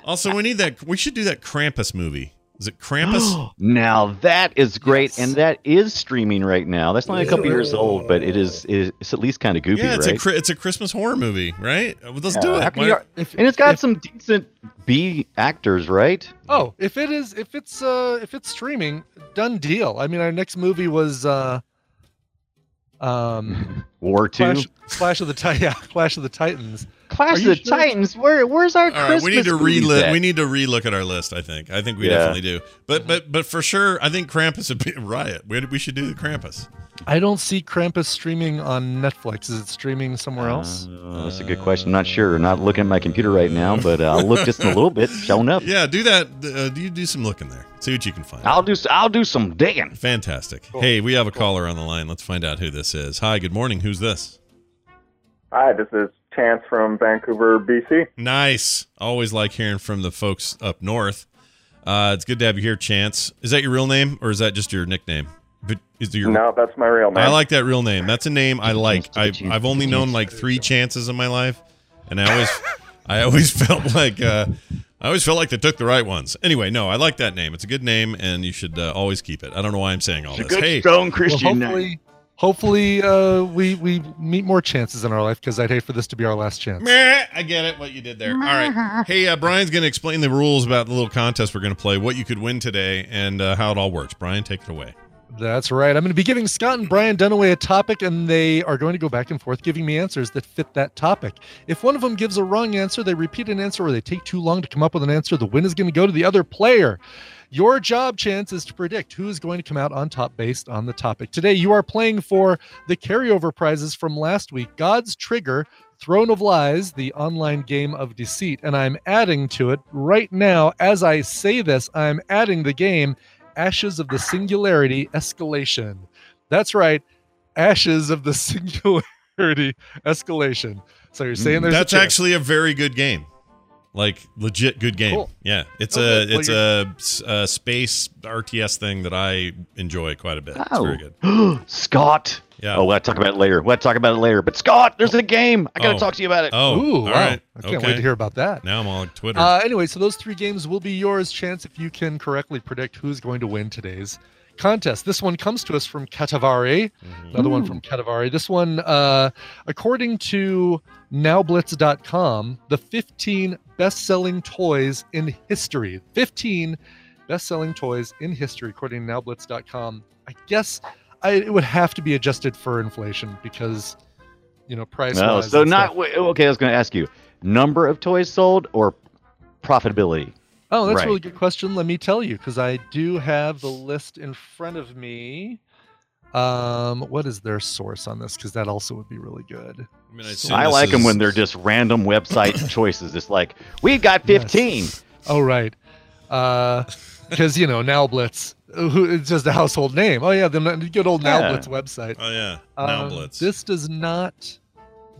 also we need that we should do that krampus movie is it krampus now that is great, Yes. and that is streaming right now. That's only a couple years old, but it is. It's at least kind of goofy, yeah it's right? a it's a christmas horror movie right let's do it Why- you- if- and it's got if- some decent B actors, right? Oh, if it is, if it's, uh, if it's streaming, done deal. I mean, our next movie was, uh, um, War Two, Clash, Clash of the Ti- yeah, Clash of the Titans. Clash of the sure? Titans. Where where's our All right, Christmas? we need to movies relook. at? We need to relook at our list. I think. I think we Yeah. definitely do. But but but for sure, I think Krampus would be a riot. We, we should do the Krampus. I don't see Krampus streaming on Netflix. Is it streaming somewhere else? Uh, that's a good question. I'm not sure. Not looking at my computer right now, but uh, I'll look just in a little bit. Showing up. Yeah, do that. Uh, do you do some looking there? See what you can find. I'll do. s- I'll do some digging. Fantastic. Hey, we have a caller on the line. Let's find out who this is. Hi. Good morning. Who's this? Hi, this is Chance from Vancouver, BC. Nice. Always like hearing from the folks up north. Uh, it's good to have you here, Chance. Is that your real name or is that just your nickname? But is your No, that's my real name. I like that real name. That's a name I like. I, Chance, I've only known like three chances in my life, and I always, I always felt like, uh, I always felt like they took the right ones. Anyway, no, I like that name. It's a good name, and you should uh, always keep it. I don't know why I'm saying all It's a this. good, Hey, strong Well, Christian name. Hopefully, hopefully, uh, we we meet more chances in our life because I'd hate for this to be our last chance. meh, I get it. What you did there. All right. Hey, uh, Brian's going to explain the rules about the little contest we're going to play, what you could win today, and uh, how it all works. Brian, take it away. That's right. I'm going to be giving Scott and Brian Dunaway a topic, and they are going to go back and forth giving me answers that fit that topic. If one of them gives a wrong answer, they repeat an answer, or they take too long to come up with an answer, the win is going to go to the other player. Your job, Chance, is to predict who is going to come out on top based on the topic. Today, you are playing for the carryover prizes from last week God's Trigger, Throne of Lies, the online game of deceit, and I'm adding to it right now. As I say this, I'm adding the game Ashes of the Singularity Escalation. That's right, Ashes of the Singularity Escalation. So you're saying mm, there's a That's chance. actually a very good game. Like legit good game. Cool. Yeah, it's Okay, a well, it's a, space RTS thing that I enjoy quite a bit. It's Oh. very good. Scott. Yeah. Oh, we'll talk about it later. We'll talk about it later. But Scott, there's a game. I got to Oh. talk to you about it. Oh, Ooh, all wow. right. I can't okay. wait to hear about that. Now I'm on Twitter. Uh, anyway, so those three games will be yours. Chance if you can correctly predict who's going to win today's contest. This one comes to us from Katavari, another one from Katavari. This one, uh, according to NowBlitz.com, the 15 best-selling toys in history. 15 best-selling toys in history, according to NowBlitz.com. I guess I, it would have to be adjusted for inflation because, you know, price. No, so not wait, okay. I was going to ask you number of toys sold or profitability. Oh, that's a really good question. Let me tell you, because I do have the list in front of me. Um, what is their source on this? Because that also would be really good. I, mean, I, so- I this like them when they're just random website choices. It's like we got Yes. 15. Oh, right. Because you know Now Blitz, who it's just a household name. Oh yeah, the good old Now Yeah. Blitz website. Oh yeah. Now Um, This does not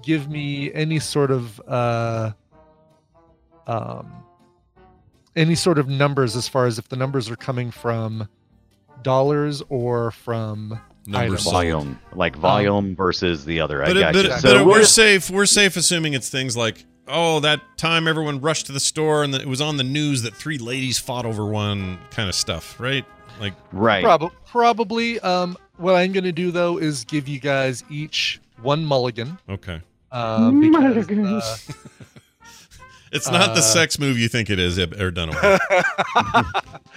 give me any sort of uh, um, any sort of numbers as far as if the numbers are coming from dollars or from Numbers Volume, like volume versus the other. I But, it, got but, you. but So we're we're- safe. We're safe assuming it's things like, oh, that time everyone rushed to the store and it was on the news that three ladies fought over one kind of stuff, right? Like, right. Prob- probably. Um, what I'm going to do though is give you guys each one mulligan. okay, Um, because, uh, it's not the Uh, sex move you think it is, Ib- or Dunaway.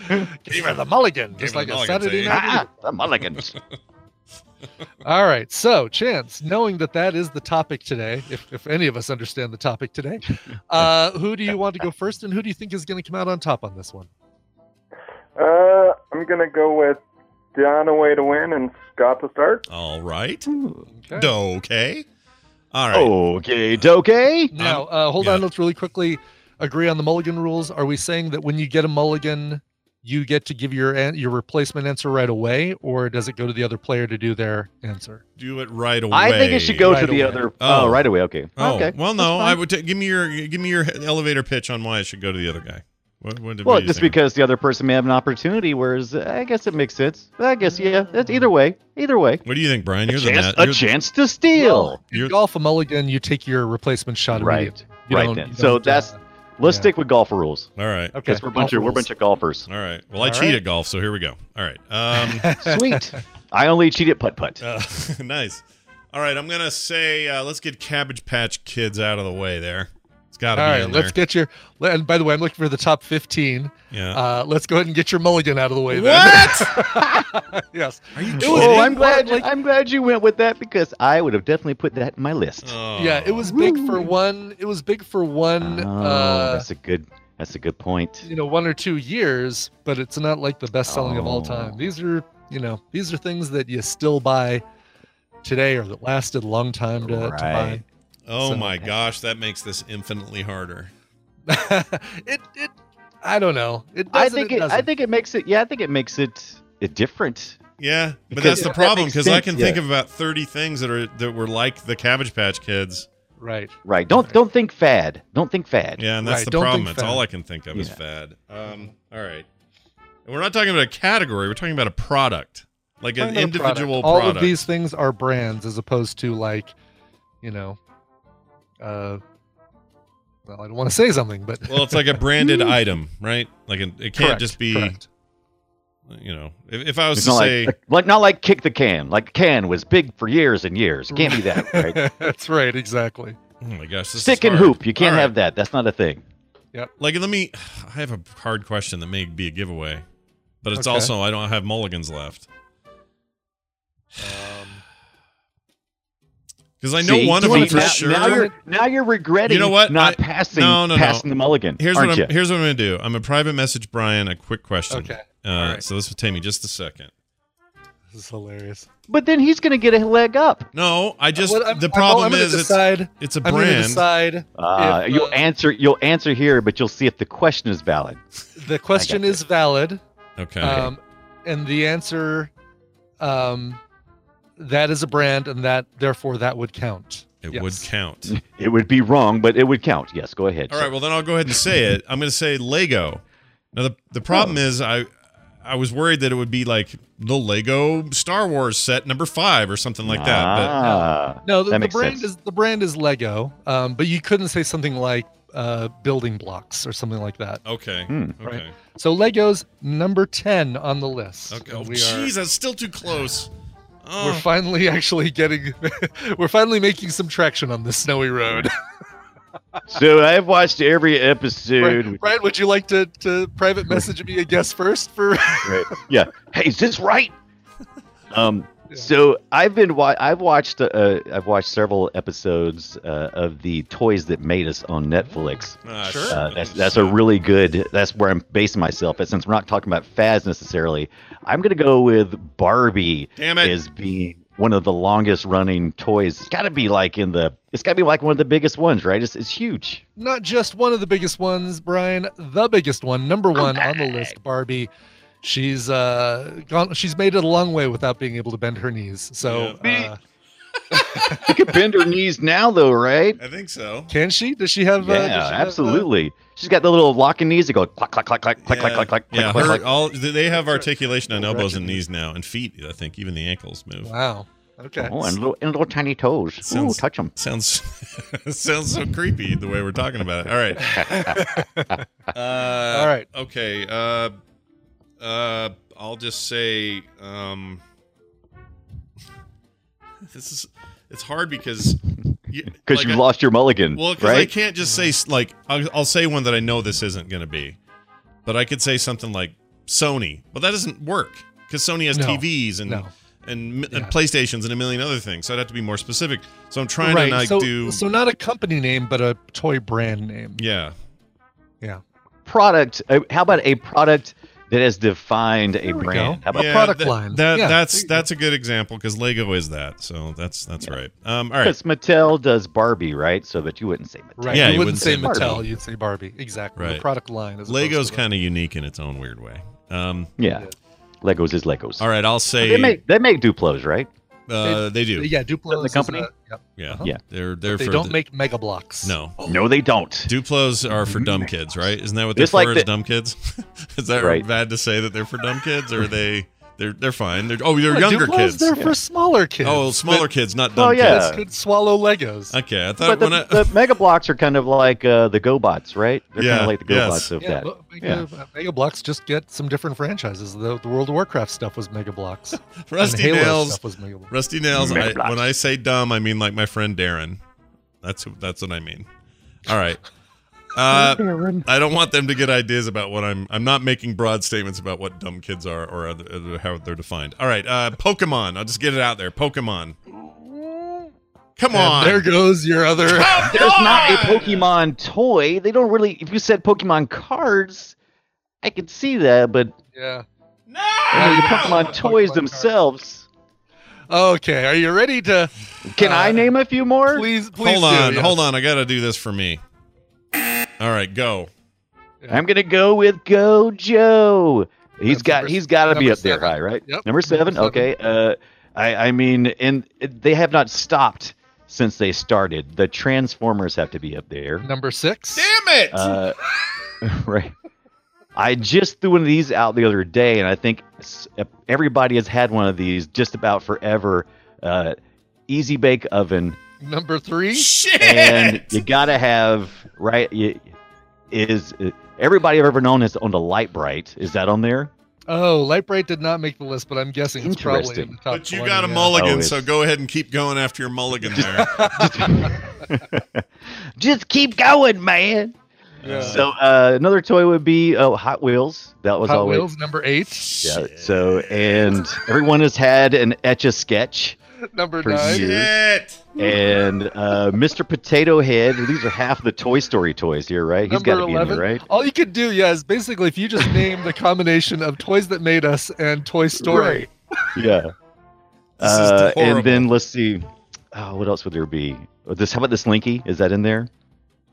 give her the mulligan, just like a mulligan, Saturday night. Ah, the mulligans. All right, so Chance, knowing that that is the topic today, if, if any of us understand the topic today, uh, who do you want to go first, and who do you think is going to come out on top on this one? Uh, I'm gonna go with Dunaway to win and Scott to start. All right, Okay. okay, all right. Okay, doke. Now, uh, hold on, let's really quickly agree on the mulligan rules. Are we saying that when you get a mulligan, you get to give your an- your replacement answer right away, or does it go to the other player to do their answer? Do it right away. I think it should go Right to the other. Oh. Oh, right away. Okay. Oh, okay. well, no. I would ta- give me your give me your elevator pitch on why it should go to the other guy. What, what, what Well, do just think? because the other person may have an opportunity, whereas uh, I guess it makes sense. I guess yeah. It's either way. Either way. What do you think, Brian? A You're the chance, nat- a you're- chance to steal. in You're- golf a mulligan, you take your replacement shot Right. You Right then. you So that's- Let's Yeah. stick with golf rules. All right. okay. Because we're a bunch golf of we're a bunch of golfers. All right. Well, I All cheat right. at golf, so here we go. All right. Um, Sweet. I only cheat at putt putt. uh, nice. All right. I'm gonna say uh, let's get Cabbage Patch Kids out of the way. There. It's got to All be right, in let's there. get your. And by the way, I'm looking for the top 15. yeah. Uh, let's go ahead and get your mulligan out of the way. then. what? yes. Are you kidding? Oh, I'm glad. like- I'm glad you went with that because I would have definitely put that in my list. Oh. Yeah, it was big for one. It was big for one. Oh, uh, that's a good. That's a good point. you know, one or two years, but it's not like the best selling of all time. Oh. These are, you know, these are things that you still buy today or that lasted a long time to, to Right. Oh So- my gosh, that makes this infinitely harder. it, it, I don't know. It I think it, it. I think it makes it. Yeah, I think it makes it. It different. Yeah, but Because- that's the problem because I sense, can think of about 30 things that are that were like the Cabbage Patch Kids. right. Right. Don't don't think fad. Don't think fad. Yeah, and that's Right, the don't problem. think That's fad. all I can think of is fad. Um, all right. And we're not talking about a category. We're talking about a product, like an Talking about a product. individual All of these things are brands as opposed to like, you know, uh, well, I don't want to say something, but well, it's like a branded item, right? Like it, it can't Correct, just be, correct. you know, if, if I was It's to say, like, like not like kick the can. Like can was big for years and years. It can't be that. Right. That's right, exactly. oh my gosh, this Stick is and hard. hoop. You can't All right. have that. That's not a thing. Yeah. Like, let me. I have a hard question that may be a giveaway, but it's Okay. also I don't have mulligans left. Um, Because I know See? one of them for now, sure. Now you're, now you're regretting You know what? not I- passing no, no, no. passing the mulligan. Here's aren't what I'm, you? here's what I'm gonna do. I'm gonna private message Brian a quick question. Okay. Uh, All right. So this will take me just a second. This is hilarious. But then he's going to get a leg up. No, I just What I'm- the I'm- problem I'm is it's, decide- it's a I'm going to brand. decide. Uh, if, you'll uh, answer. You'll answer here, but you'll see if the question is valid. the question is valid, Okay. um, and the answer, um, that is a brand, and that therefore that would count. it yes. would count. It would be wrong, but it would count. Yes, go ahead. All right, well then I'll go ahead and say it. I'm going to say Lego. Now the the problem Oh. is I I was worried that it would be like the Lego Star Wars set number 5 or something like that. Ah, No, the, that the makes brand sense. is the brand is Lego, um, but you couldn't say something like uh, building blocks or something like that. Okay. Hmm. Okay. Right. So Lego's number ten on the list. Okay. And Oh, we are- jeez, that's still too close. Oh. We're finally actually getting, we're finally making some traction on this snowy road. So I've watched every episode. Brian, Brian, would you like to, to private message me a guess first for? Right. Yeah. Hey, is this right? Um. Yeah. So I've been wa- I've watched uh, I've watched several episodes uh, of the Toys That Made Us on Netflix. Ah, Sure. Uh, that's that's a really good. That's where I'm basing myself. But since we're not talking about fads necessarily, I'm gonna go with Barbie Damn it. as being one of the longest running toys. It's got to be like in the. It's got to be like one of the biggest ones, right? It's it's huge. Not just one of the biggest ones, Brian. The biggest one, number one on the list, Barbie. She's uh gone. She's made it a long way without being able to bend her knees. So Yeah. uh, You can bend her knees now, though, right? I think so. can she? Does she have? uh, Yeah, does she have, uh, absolutely. She's got the little locking knees that go clack clack clack clack clack yeah, clack clack clack yeah, clack her- clack. all they have articulation on elbows and knees now, and feet. I think even the ankles move. wow. Okay. Oh, and little and little tiny toes. Ooh, touch them. Sounds sounds so creepy the way we're talking about it. All right. Uh, All right. Okay. Uh, uh, I'll just say um, this is it's hard because Because like you I- lost your mulligan, Well, because I can't just say like I'll, I'll say one that I know this isn't going to be, but I could say something like Sony. Well, that doesn't work because Sony has No. TVs and No. and, and PlayStations and a million other things. So I'd have to be more specific. So I'm trying right. to like so, do so not a company name, but a toy brand name. yeah. Yeah. Product. Uh, how about a product that has defined a There we brand? How about yeah, product that- line. That Yeah, that's there you go. that's a good example because Lego is that. So that's that's right. Um, all right. Because Mattel does Barbie, right? So that you wouldn't say Mattel. Right. Yeah, you, you wouldn't, wouldn't say say Mattel. Barbie. You'd say Barbie. Exactly. Right. The product line. As Lego's kind of unique in its own weird way. Um, Yeah. Legos is Legos. all right. I'll say They make they make Duplos, right? Uh, they do. Yeah, Duplo The company? uh, yep. Yeah. Uh-huh. Yeah. They're they're They for don't the- make Mega Bloks. no. No, they don't. Duplos are for dumb kids, right? Isn't that what they're Just for? like is the- dumb kids? is that Right. bad to say that they're for dumb kids, or are they they're they're fine? They're oh, they're What, younger Duplos, kids. They're for smaller kids. Oh, smaller that- kids, not dumb Oh, yeah. kids. that could swallow Legos. Okay, I thought But the, I, the Mega Bloks are kind of like uh, the GoBots, right? They're kind Yeah, of like the yes. GoBots of yeah, that. but Mega, Yeah. uh, Mega Bloks just get some different franchises. The, the World of Warcraft stuff was Mega Bloks. Rusty Halo Nails, stuff was Mega Bloks. Rusty Nails. Mega I, when I say dumb, I mean like my friend Darren. That's that's what I mean. All right. Uh, I don't want them to get ideas about what I'm. I'm not making broad statements about what dumb kids are or other, other- how they're defined. All right, uh, Pokemon. I'll just get it out there. Pokemon. Come And on. there goes your other. There's not a Pokemon toy. They don't really. If you said Pokemon cards, I could see that, but yeah. no. you know, the Pokemon Pokemon toys cards. themselves. Okay, are you ready to? Can Uh, I name a few more? Please, please. Hold on, do, yes. hold on. I got to do this for me. All right, go. I'm gonna go with G.I. Joe. He's That's got number- he's got to be number up there high, right? Yep, Number seven. number Okay. Uh, I I mean, and they have not stopped since they started. The Transformers have to be up there. Number six. Damn it. Uh, right. I just threw one of these out the other day, and I think everybody has had one of these just about forever. Uh, easy bake oven, Number three. Shit. and you gotta have right. You, is uh, everybody I've ever known has owned a Lite-Brite? Is that on there? Oh, Lite-Brite did not make the list, but I'm guessing it's probably in Interesting. the top. but you 20, got a yeah. mulligan, Oh, so go ahead and keep going after your mulligan there. Just keep going, man. Yeah. So uh, another toy would be oh, Hot Wheels. That was Hot always Wheels number eight. yeah. So and everyone has had an etch a sketch. Number For nine. Shit. and uh, Mr. Potato Head. These are half the Toy Story toys here, right? He's got to be in 11. there, right? All you could do, yeah, is basically if you just name the combination of Toys That Made Us and Toy Story. yeah. This Uh, horrible. and then let's see. Oh, what else would there be? This how about this Slinky? Is that in there?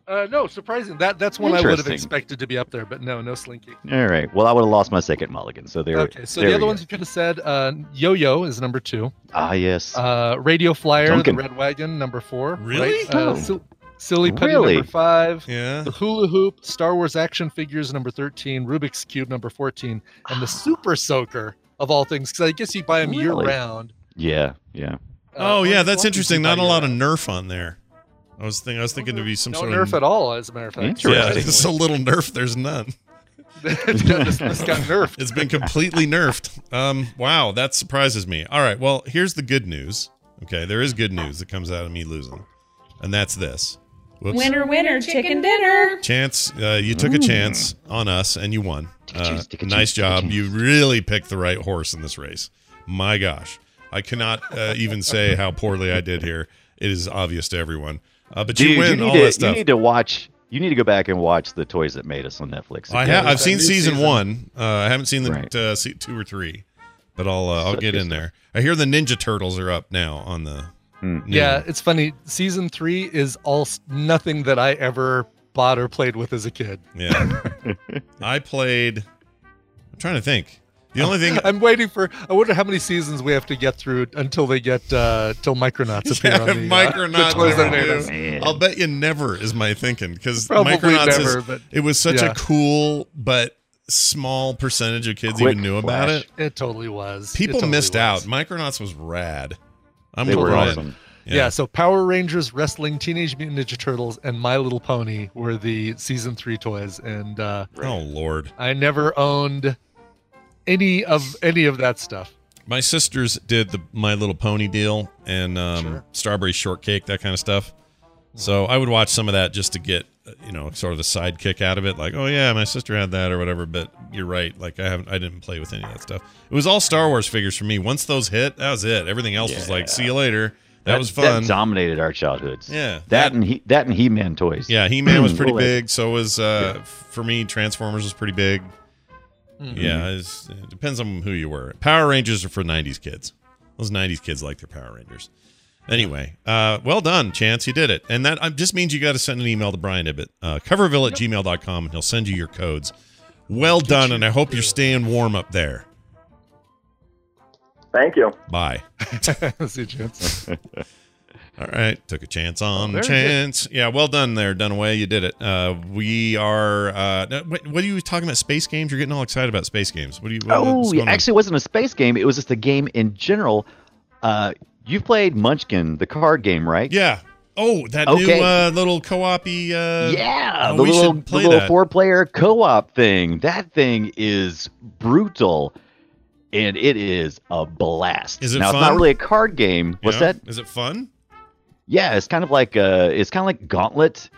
Uh, no, surprising. That that's one I would have expected to be up there, but no, no Slinky. All right. Well, I would have lost my second mulligan. So there. Okay, so there the we other go. ones you could have said, uh, Yo-Yo is number two. Ah, yes. Uh, Radio Flyer, Duncan. the Red Wagon, number four. Really? Right? Uh, Oh. Sil- Silly Putty, Really? number five. Yeah. The Hula Hoop, Star Wars action figures, number 13. Rubik's Cube, number 14. And the Super Soaker, of all things, because I guess you buy them year round. yeah. Yeah. Oh Uh, yeah, that's interesting. Not a lot of. Nerf on there. I was thinking. I was thinking to be some no sort Nerf of nerf at all, as a matter of fact. Interesting. Yeah, Interesting. it's a little Nerf. There's none. It's got- this, this got nerfed. It's been completely nerfed. Um, wow, that surprises me. All right, well, here's the good news. Okay, there is good news that comes out of me losing, and that's this. Whoops. Winner, winner, chicken dinner. Chance, uh, you took a chance on us and you won. Uh, chance, take a nice chance, take a job. You really picked the right horse in this race. My gosh, I cannot uh, even say how poorly I did here. It is obvious to everyone. Uh, but Dude, you win need all to, that You need to watch. You need to go back and watch the toys that made us on Netflix. I have. I've seen season, season? one. Uh, I haven't seen the Right. uh, se- two or three, but I'll uh, I'll Such get in stuff. there. I hear the Ninja Turtles are up now on the. Mm. Yeah, one. it's funny. Season three is all nothing that I ever bought or played with as a kid. yeah. I played. I'm trying to think. The only thing. I'm waiting for. I wonder how many seasons we have to get through until they get uh till Micronauts appear Yeah, on the, uh, the toys ever do. I'll bet you never is my thinking because Probably Micronauts never, is, but it was such yeah. a cool but small percentage of kids Quick even knew about it. It totally was. People totally missed was. out. Micronauts was rad. I'm They were glad. awesome. Yeah. so Power Rangers, Wrestling, Teenage Mutant Ninja Turtles, and My Little Pony were the season three toys, and uh, Oh lord. I never owned any of any of that stuff. My sisters did the My Little Pony deal and um, Sure. strawberry shortcake, that kind of stuff. So I would watch some of that just to get, uh, you know, sort of a sidekick out of it. Like, oh yeah, my sister had that or whatever. But you're right. Like I haven't, I didn't play with any of that stuff. It was all Star Wars figures for me. Once those hit, that was it. Everything else was like, see you later. That, was fun. That dominated our childhoods. Yeah, That, that- and he, that and He Man toys. yeah, He Man was pretty big. So was uh, for me. Transformers was pretty big. Mhm. Yeah, it's, it depends on who you were. Power Rangers are for '90s kids. Those '90s kids like their Power Rangers. Anyway, uh, well done, Chance. You did it. And that just means you got to send an email to Brian Ibbett, uh, coverville at gmail.com, and he'll send you your codes. Well done, and I hope you're staying warm up there. Thank you. Bye. See you, Chance. All right, took a chance on the very good. chance. Yeah, well done there, Dunaway. You did it. Uh, we are. Uh, what, what are you talking about? Space games? You're getting all excited about space games. What do you? what- Oh, what's going on? actually, it wasn't a space game. It was just a game in general. Uh, you've played Munchkin, the card game, right? Yeah. Oh, that Okay. new uh, little co-op-y. Uh, Yeah, oh, the we little, should the play little four-player co-op thing. That thing is brutal, and it is a blast. Is it now? It's not really a card game. What's Yeah? that? Is it fun? Yeah, it's kind of like uh, it's kind of like Gauntlet,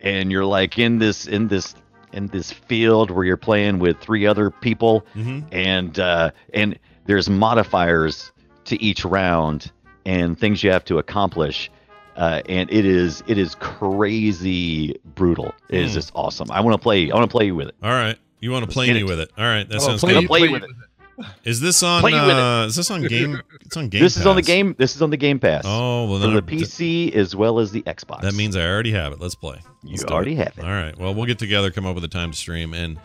and you're like in this in this in this field where you're playing with three other people, Mhm. and uh, and there's modifiers to each round and things you have to accomplish. Uh, and it is it is crazy brutal. It is Hmm. just awesome. I want to play. I want to play you with it. All right. You want to play me with it? All right, that sounds play, good. play play with with it. Is this on? Play with uh, Is this on game? It's on game. this is on the game. This is on the Game Pass Oh well, for then the I- PC as well as the Xbox. That means I already have it. Let's play. you Let's do already it. have it. All right. Well, we'll get together, come up with a time to stream, and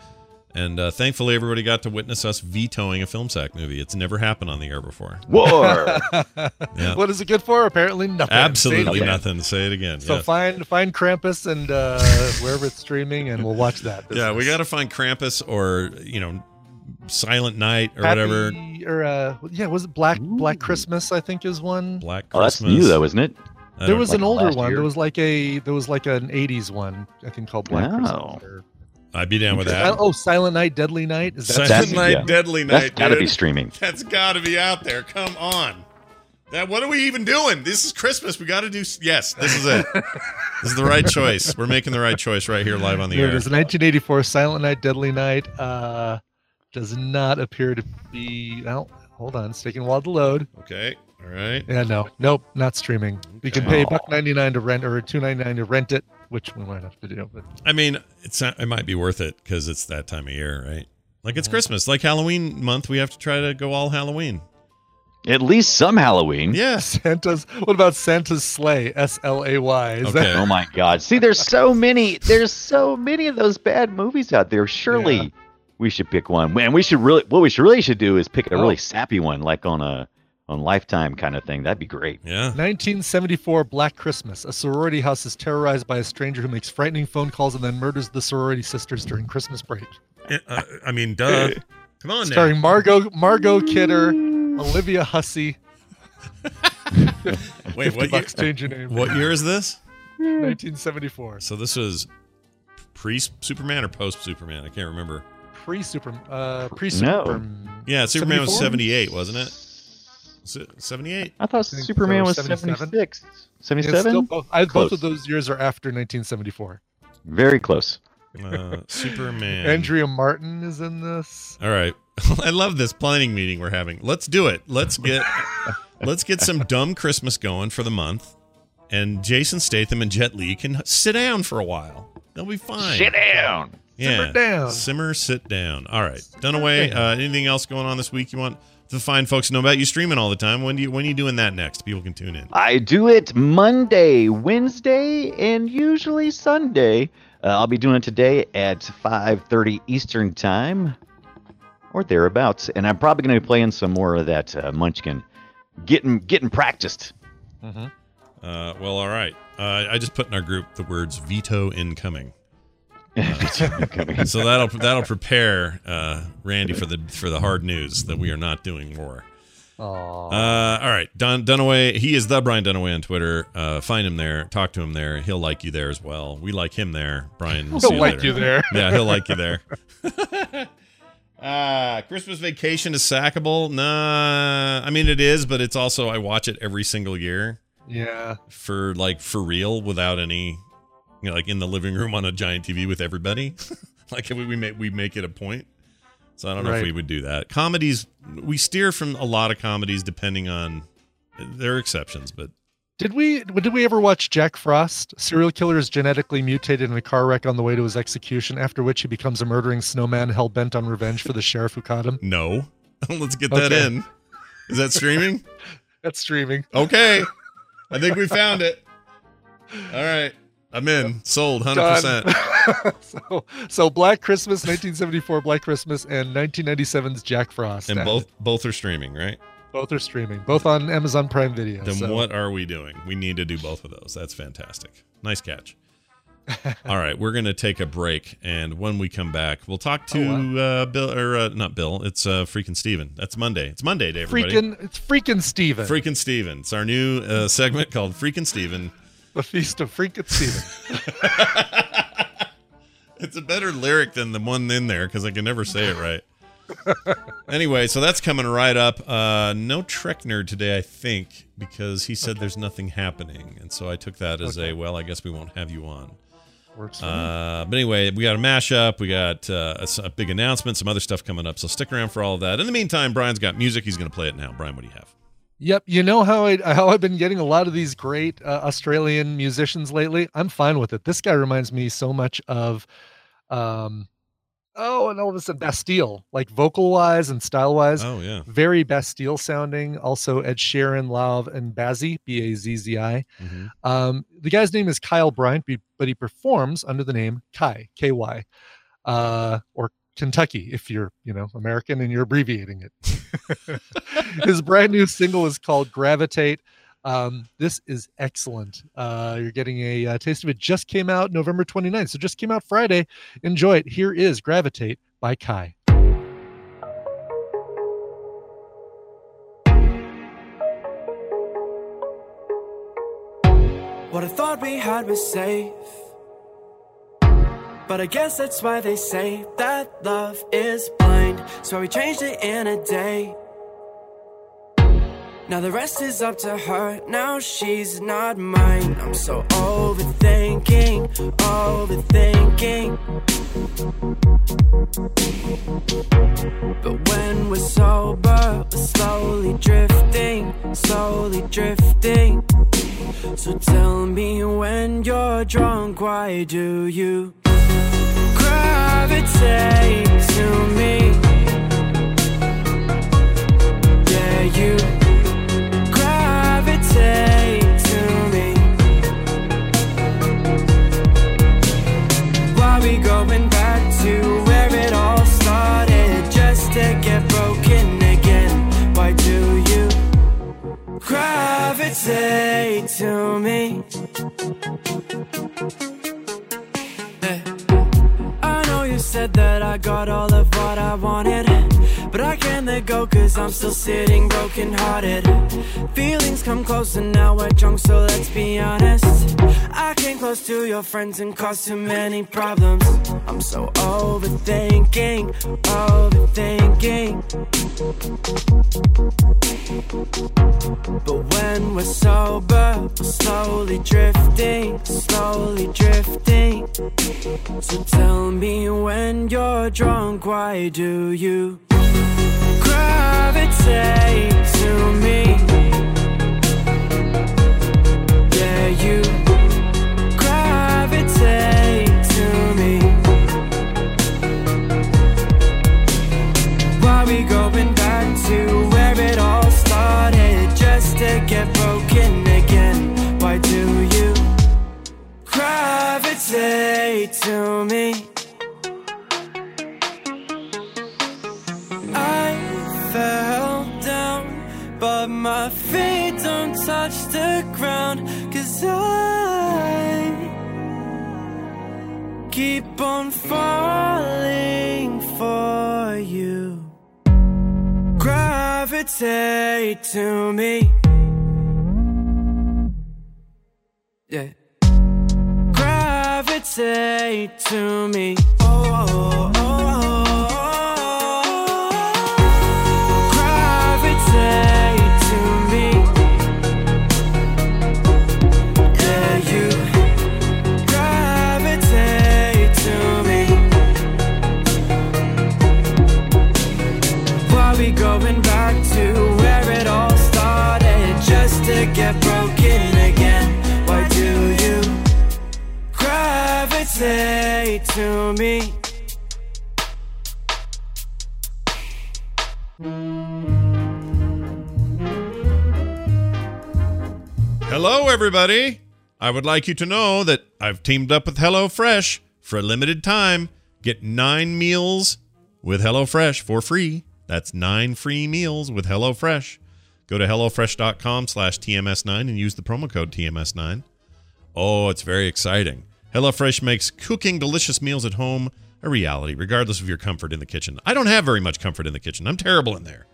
and uh, thankfully everybody got to witness us vetoing a film sack movie. It's never happened on the air before. War. Yeah. What is it good for? Apparently nothing. Absolutely See? nothing. Say it again. So yes. find find Krampus and uh, wherever it's streaming, and we'll watch that. Yeah, we got to find Krampus or you know, Silent Night or Happy- whatever. Or uh, yeah, was it Black Black Christmas? I think is one. Black oh, that's Christmas. new though, isn't it? I There was like an older one. year? There was like a there was like an '80s one. I think called Black Wow. Christmas. Or, I'd be down with that. oh, Silent Night, Deadly Night. Is that Silent That's- Night, yeah. Deadly That's Night. got to dude. be streaming. That's got to be out there. Come on. That what are we even doing? This is Christmas. We got to do. Yes, this is it. this is the right choice. We're making the right choice right here, live on the There air. is, 1984 Silent Night, Deadly Night. Uh, does not appear to be. Well, hold on, it's taking a while to load. Okay. All right. Yeah, no, nope, not streaming. You can pay buck ninety nine to rent or two ninety nine to rent it, which we might have to do. But I mean, it's not, it might be worth it because it's that time of year, right? Like it's Christmas, like Halloween month. We have to try to go all Halloween. At least some Halloween. Yeah. Santa's. What about Santa's Slay? S L A Y. Is Okay. that Oh my God! See, there's so many. There's so many of those bad movies out there. Surely Yeah. We should pick one. Man, we should really. What we should really should do is pick a Oh. really sappy one, like on a on Lifetime kind of thing. That'd be great. Yeah. 1974 Black Christmas. A sorority house is terrorized by a stranger who makes frightening phone calls and then murders the sorority sisters during Christmas break. Uh, I mean, duh. Come on now. Starring Margot Margot Kidder, Olivia Hussey. Wait, 50 what year, change your name. what year is this? 1974. So this was pre Superman or post Superman? I can't remember. Pre Super. Uh, pre No. Yeah, Superman was 78, wasn't it? 78? I thought think Superman was seventy six. Seventy seven. both, I, both of those years are after 1974. Very close. Uh, Superman. Andrea Martin is in this. All right. I love this planning meeting we're having. Let's do it. Let's get let's get some dumb Christmas going for the month. And Jason Statham and Jet Li can sit down for a while. They'll be fine. Sit down. Yeah. Simmer down. Simmer, sit down. All right. Dunaway, uh, anything else going on this week you want the fine folks to know about? You streaming all the time. When do you when are you doing that next? People can tune in. I do it Monday, Wednesday, and usually Sunday. Uh, I'll be doing it today at 5:30 Eastern Time, or thereabouts. And I'm probably going to be playing some more of that uh, Munchkin, getting getting practiced. Uh, well, all right. Uh, I just put in our group the words veto incoming. so that'll that'll prepare uh, Randy for the for the hard news that we are not doing war. Aww. Uh, all right, Don Dunaway. He is the Brian Dunaway on Twitter. Uh, find him there. Talk to him there. He'll like you there as well. We like him there. Brian, we'll see He'll like later. you there. Yeah, he'll like you there. uh, Christmas Vacation is sackable. Nah, I mean it is, but it's also I watch it every single year yeah. for like for real without any, you know, like in the living room on a giant TV with everybody. like we we make we make it a point. So I don't know if we would do that. Comedies, we steer from a lot of comedies depending on. There are exceptions, but Did we did we ever watch Jack Frost? Serial killer is genetically mutated in a car wreck on the way to his execution, after which he becomes a murdering snowman hell bent on revenge for the sheriff who caught him. no. Let's get that Okay. in. Is that streaming? That's streaming. Okay. I think we found it. All right. I'm in. Sold 100%. So, so Black Christmas, 1974 Black Christmas, and 1997's Jack Frost. And both both are streaming, right? both are streaming, both on Amazon Prime Video. Then so- what are we doing? We need to do both of those. That's fantastic. Nice catch. All right, we're going to take a break, and when we come back, we'll talk to Oh, uh, Bill or uh, not Bill. It's uh, freaking Steven. That's Monday. It's Monday, day, everybody. Freaking, it's freaking Steven. freaking Steven. It's our new uh, segment called Freaking Steven. The feast of freaking Steven. It's a better lyric than the one in there because I can never say it right. anyway, so that's coming right up. Uh, no Trek nerd today, I think, because he said there's nothing happening, and so I took that as a well. I guess we won't have you on. Works. Uh, but anyway, we got a mashup. We got uh, a, a big announcement, some other stuff coming up. So stick around for all of that. In the meantime, Brian's got music. He's going to play it now. Brian, what do you have? Yep, you know how I how I've been getting a lot of these great uh, Australian musicians lately. I'm fine with it. This guy reminds me so much of, um, oh, and all of a sudden Bastille, like vocal wise and style wise, Oh yeah, very Bastille sounding. Also Ed Sheeran, Lauv, and Bazzi, B A Z Z I. Mhm. Um, the guy's name is Kyle Bryant, but he performs under the name Ky K Y, uh, or Kentucky if you're you know American and you're abbreviating it. His brand new single is called Gravitate. Um, this is excellent. Uh, you're getting a uh, taste of it. Just came out November 29th, so just came out Friday. Enjoy it. Here is Gravitate by Ky. What I thought we had was safe. But I guess that's why they say that love is blind. So we changed it in a day. Now the rest is up to her. Now she's not mine. I'm so overthinking, overthinking. But when we're sober, we're slowly drifting, slowly drifting. So tell me when you're drunk, why do you gravitate to me? Yeah, you gravitate to me. Why we going back to? gravitate to me. Hey. I know you said that I got all of what I wanted. Let go cause I'm still sitting broken hearted. Feelings come close and now we're drunk, so let's be honest. I came close to your friends and caused too many problems. I'm so overthinking, overthinking. But when we're sober, we're slowly drifting, slowly drifting. So tell me when you're drunk, why do you gravitate to me? Yeah, you gravitate to me. Why we going back to where it all started just to get broken again? Why do you gravitate to me? Ground. Cause I keep on falling for you. Gravitate to me. Yeah. Gravitate to me. Oh, oh, oh, oh. To me? Hello, everybody. I would like you to know that I've teamed up with HelloFresh for a limited time. Get nine meals with HelloFresh for free. That's nine free meals with HelloFresh. Go to HelloFresh.com slash TMS9 and use the promo code TMS9. Oh, it's very exciting. HelloFresh makes cooking delicious meals at home a reality, regardless of your comfort in the kitchen. I don't have very much comfort in the kitchen. I'm terrible in there.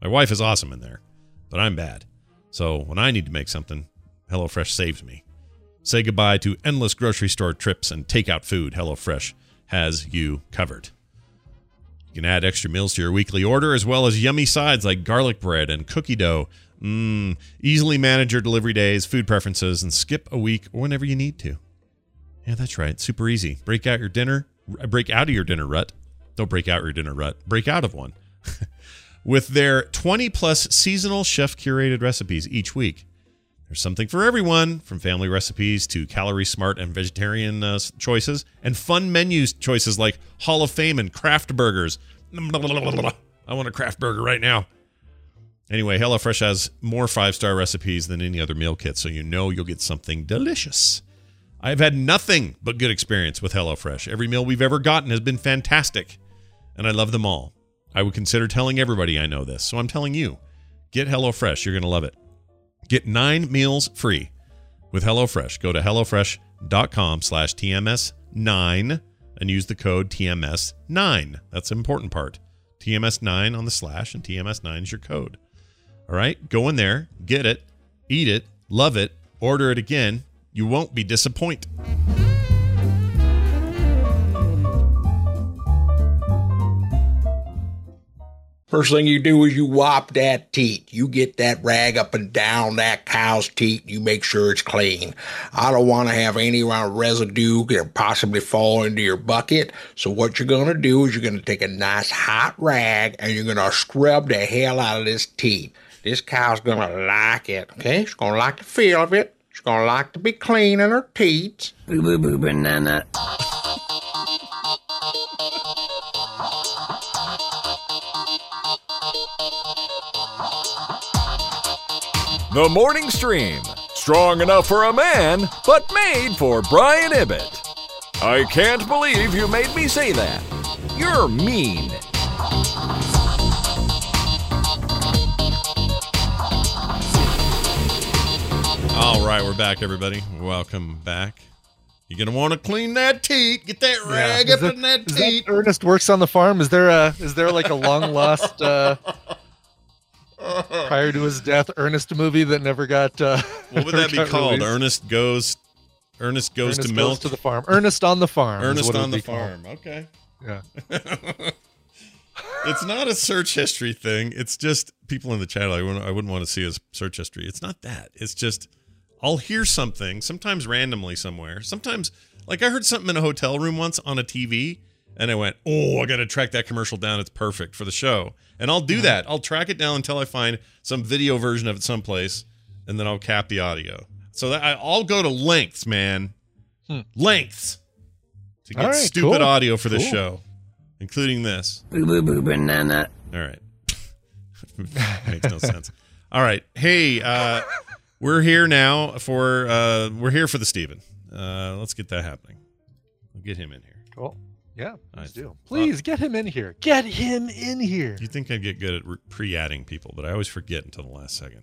My wife is awesome in there, but I'm bad. So when I need to make something, HelloFresh saves me. Say goodbye to endless grocery store trips and takeout food. HelloFresh has you covered. You can add extra meals to your weekly order as well as yummy sides like garlic bread and cookie dough. Mmm. Easily manage your delivery days, food preferences, and skip a week whenever you need to. Yeah, that's right. Super easy. Break out your dinner, break out of your dinner rut. Don't break out your dinner rut. Break out of one. With their 20 plus seasonal chef curated recipes each week. There's something for everyone, from family recipes to calorie smart and vegetarian uh, choices, and fun menus choices like Hall of Fame and craft burgers. I want a craft burger right now. Anyway, HelloFresh has more five star recipes than any other meal kit, so you know you'll get something delicious. I've had nothing but good experience with HelloFresh. Every meal we've ever gotten has been fantastic, and I love them all. I would consider telling everybody I know this, so I'm telling you. Get HelloFresh. You're going to love it. Get nine meals free with HelloFresh. Go to HelloFresh.com slash TMS9 and use the code TMS9. That's the important part. TMS9 on the slash and TMS9 is your code. All right, go in there, get it, eat it, love it, order it again. You won't be disappointed. First thing you do is you wop that teat. You get that rag up and down that cow's teat. You make sure it's clean. I don't want to have any residue that possibly fall into your bucket. So what you're going to do is you're going to take a nice hot rag and you're going to scrub the hell out of this teat. This cow's going to like it. Okay, she's going to like the feel of it. She's going to like to be clean in her teats. Boo boo boo banana. The Morning Stream. Strong enough for a man, but made for Brian Ibbett. I can't believe you made me say that. You're mean. All right, we're back, everybody. Welcome back. You're gonna want to clean that teat. Get that rag Is up that- in that teat. Ernest works on the farm. Is there a is there like a long lost uh, prior to his death Ernest movie that never got? Uh, What would that be called? released? Ernest goes. Ernest goes Ernest to milk. goes to the farm. Ernest on the farm. Ernest on the be called. farm. Okay. Yeah. it's not a search history thing. It's just people in the chat. I wouldn't, I wouldn't want to see his search history. It's not that. It's just I'll hear something sometimes randomly somewhere. Sometimes like I heard something in a hotel room once on a TV, and I went, "Oh, I got to track that commercial down. It's perfect for the show." And I'll do that. I'll track it down until I find some video version of it someplace, and then I'll cap the audio. So that I, I'll go to lengths, man. Lengths to get All right, stupid cool. audio for this Cool. show, including this. Boo boo boo banana. All right. Makes no sense. All right. Hey, uh, we're here now for uh, we're here for the Steven. Uh, let's get that happening. We'll get him in here. Cool. Yeah. Please I- do. Please get him in here. Get him in here. You think I'd get good at re- pre-adding people, but I always forget until the last second.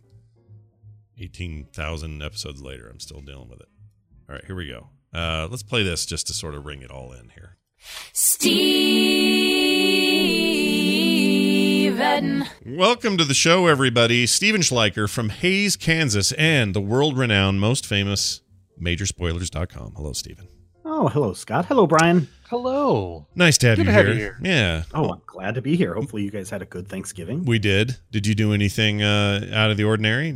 Eighteen thousand episodes later, I'm still dealing with it. All right, here we go. Uh, let's play this just to sort of ring it all in here. Steven. Welcome to the show, everybody. Steven Schleicher from Hays, Kansas, and the world-renowned, most famous Majorspoilers.com. Hello, Steven. Oh, hello, Scott. Hello, Brian. Hello. Nice to have Good you to have here. you here. Yeah. Oh, I'm glad to be here. Hopefully, you guys had a good Thanksgiving. We did. Did you do anything uh, out of the ordinary?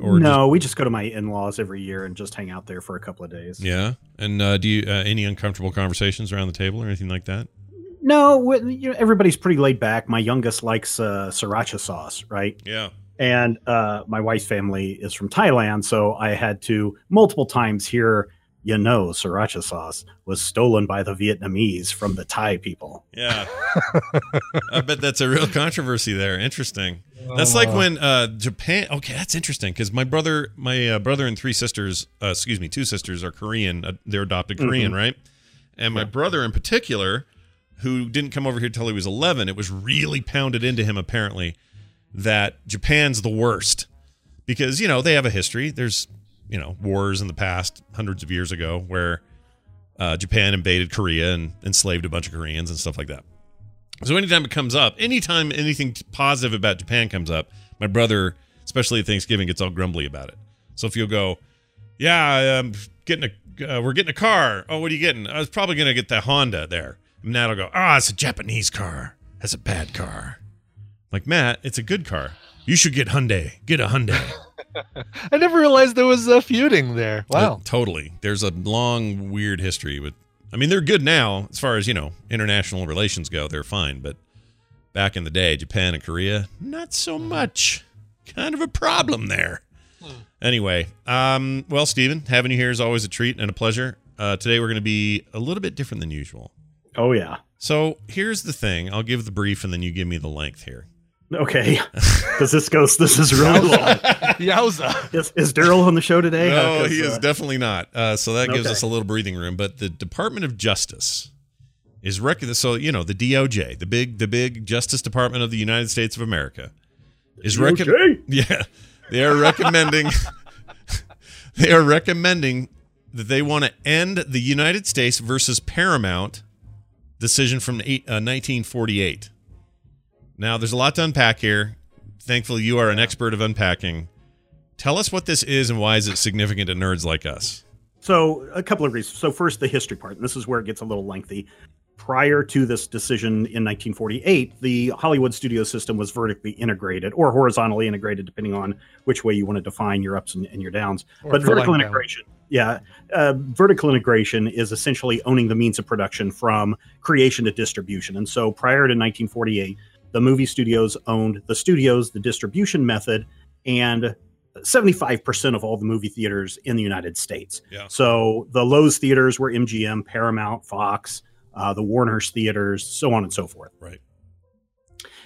Or no, we just go to my in-laws every year and just hang out there for a couple of days. yeah. And uh, do you uh, any uncomfortable conversations around the table or anything like that? No, you know, everybody's pretty laid back. My youngest likes uh, sriracha sauce, right? Yeah. And uh, my wife's family is from Thailand, so I had to multiple times hear, you know, sriracha sauce was stolen by the Vietnamese from the Thai people. Yeah. I bet that's a real controversy there. Interesting. That's like when uh, Japan. Okay, that's interesting because my brother, my uh, brother and three sisters, uh, excuse me, two sisters are Korean. Uh, they're adopted Korean, Mhm. right? And my brother in particular, who didn't come over here till he was 11, it was really pounded into him apparently that Japan's the worst because you know they have a history. There's you know wars in the past hundreds of years ago where uh, Japan invaded Korea and enslaved a bunch of Koreans and stuff like that. So anytime it comes up, anytime anything positive about Japan comes up, my brother, especially at Thanksgiving, gets all grumbly about it. So if you'll go, yeah, I'm getting a, uh, we're getting a car. Oh, what are you getting? I was probably gonna get the Honda there. And Matt will go, ah, it's a Japanese car. That's a bad car. Like Matt, it's a good car. You should get Hyundai. Get a Hyundai. I never realized there was a feuding there. Wow. Uh, totally. There's a long, weird history with. I mean, they're good now as far as you know international relations go. They're fine, but back in the day, Japan and Korea, not so much. Kind of a problem there. Anyway, um, well, Stephen, having you here is always a treat and a pleasure. Uh, today we're going to be a little bit different than usual. Oh yeah. So here's the thing. I'll give the brief and then you give me the length here. Okay, because this goes. This is really long. Yowza. Is, is Daryl on the show today? No, 'cause, he is uh, definitely not. Uh, so that gives Okay. us a little breathing room. But the Department of Justice is rec- so you know the DOJ, the big the big Justice Department of the United States of America, is DOJ? recommending. Yeah, they are recommending. they are recommending that they want to end the United States versus Paramount decision from eight, uh, 1948. Now, there's a lot to unpack here. Thankfully, you are an expert of unpacking. Tell us what this is and why is it significant to nerds like us? So, a couple of reasons. So, first, the history part, and this is where it gets a little lengthy. Prior to this decision in 1948, the Hollywood studio system was vertically integrated or horizontally integrated, depending on which way you want to define your ups and, and your downs. Or but vertical integration. down. Yeah, uh, vertical integration is essentially owning the means of production from creation to distribution. And so, prior to 1948, the movie studios owned the studios, the distribution method, and 75% of all the movie theaters in the United States. Yeah. So the Loew's theaters were MGM, Paramount, Fox, uh, the Warner's theaters, so on and so forth. Right.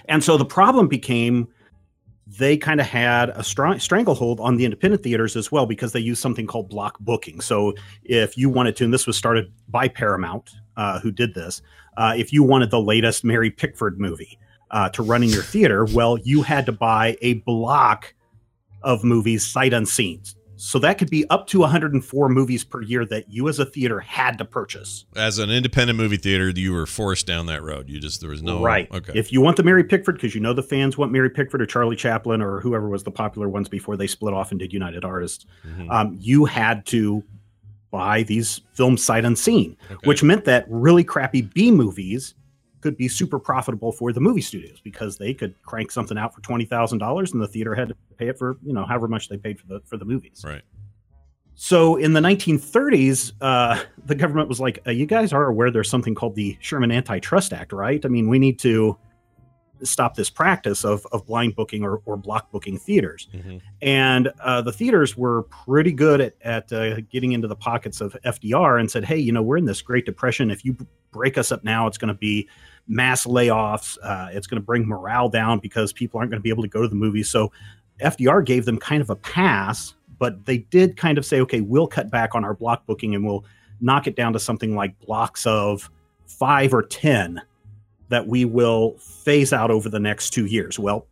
And so the problem became they kind of had a strong stranglehold on the independent theaters as well because they used something called block booking. So if you wanted to, and this was started by Paramount, uh, who did this, uh, if you wanted the latest Mary Pickford movie uh, to run in your theater, well, you had to buy a block of movies sight unseen. So that could be up to 104 movies per year that you as a theater had to purchase. As an independent movie theater, you were forced down that road. You just there was no right. Okay. If you want the Mary Pickford, because you know the fans want Mary Pickford or Charlie Chaplin or whoever was the popular ones before they split off and did United Artists, Mhm. um, you had to buy these films sight unseen, Okay. which meant that really crappy B movies could be super profitable for the movie studios because they could crank something out for twenty thousand dollars and the theater had to pay it for you know however much they paid for the for the movies. Right. So in the 1930s, uh, the government was like, uh, "You guys are aware there's something called the Sherman Antitrust Act, right? I mean, we need to stop this practice of of blind booking or, or block booking theaters." And uh, the theaters were pretty good at, at uh, getting into the pockets of FDR and said, hey, you know, we're in this Great Depression. If you break us up now, it's going to be mass layoffs. Uh, it's going to bring morale down because people aren't going to be able to go to the movies. So FDR gave them kind of a pass, but they did kind of say, okay, we'll cut back on our block booking and we'll knock it down to something like blocks of five or 10 that we will phase out over the next two years. Well,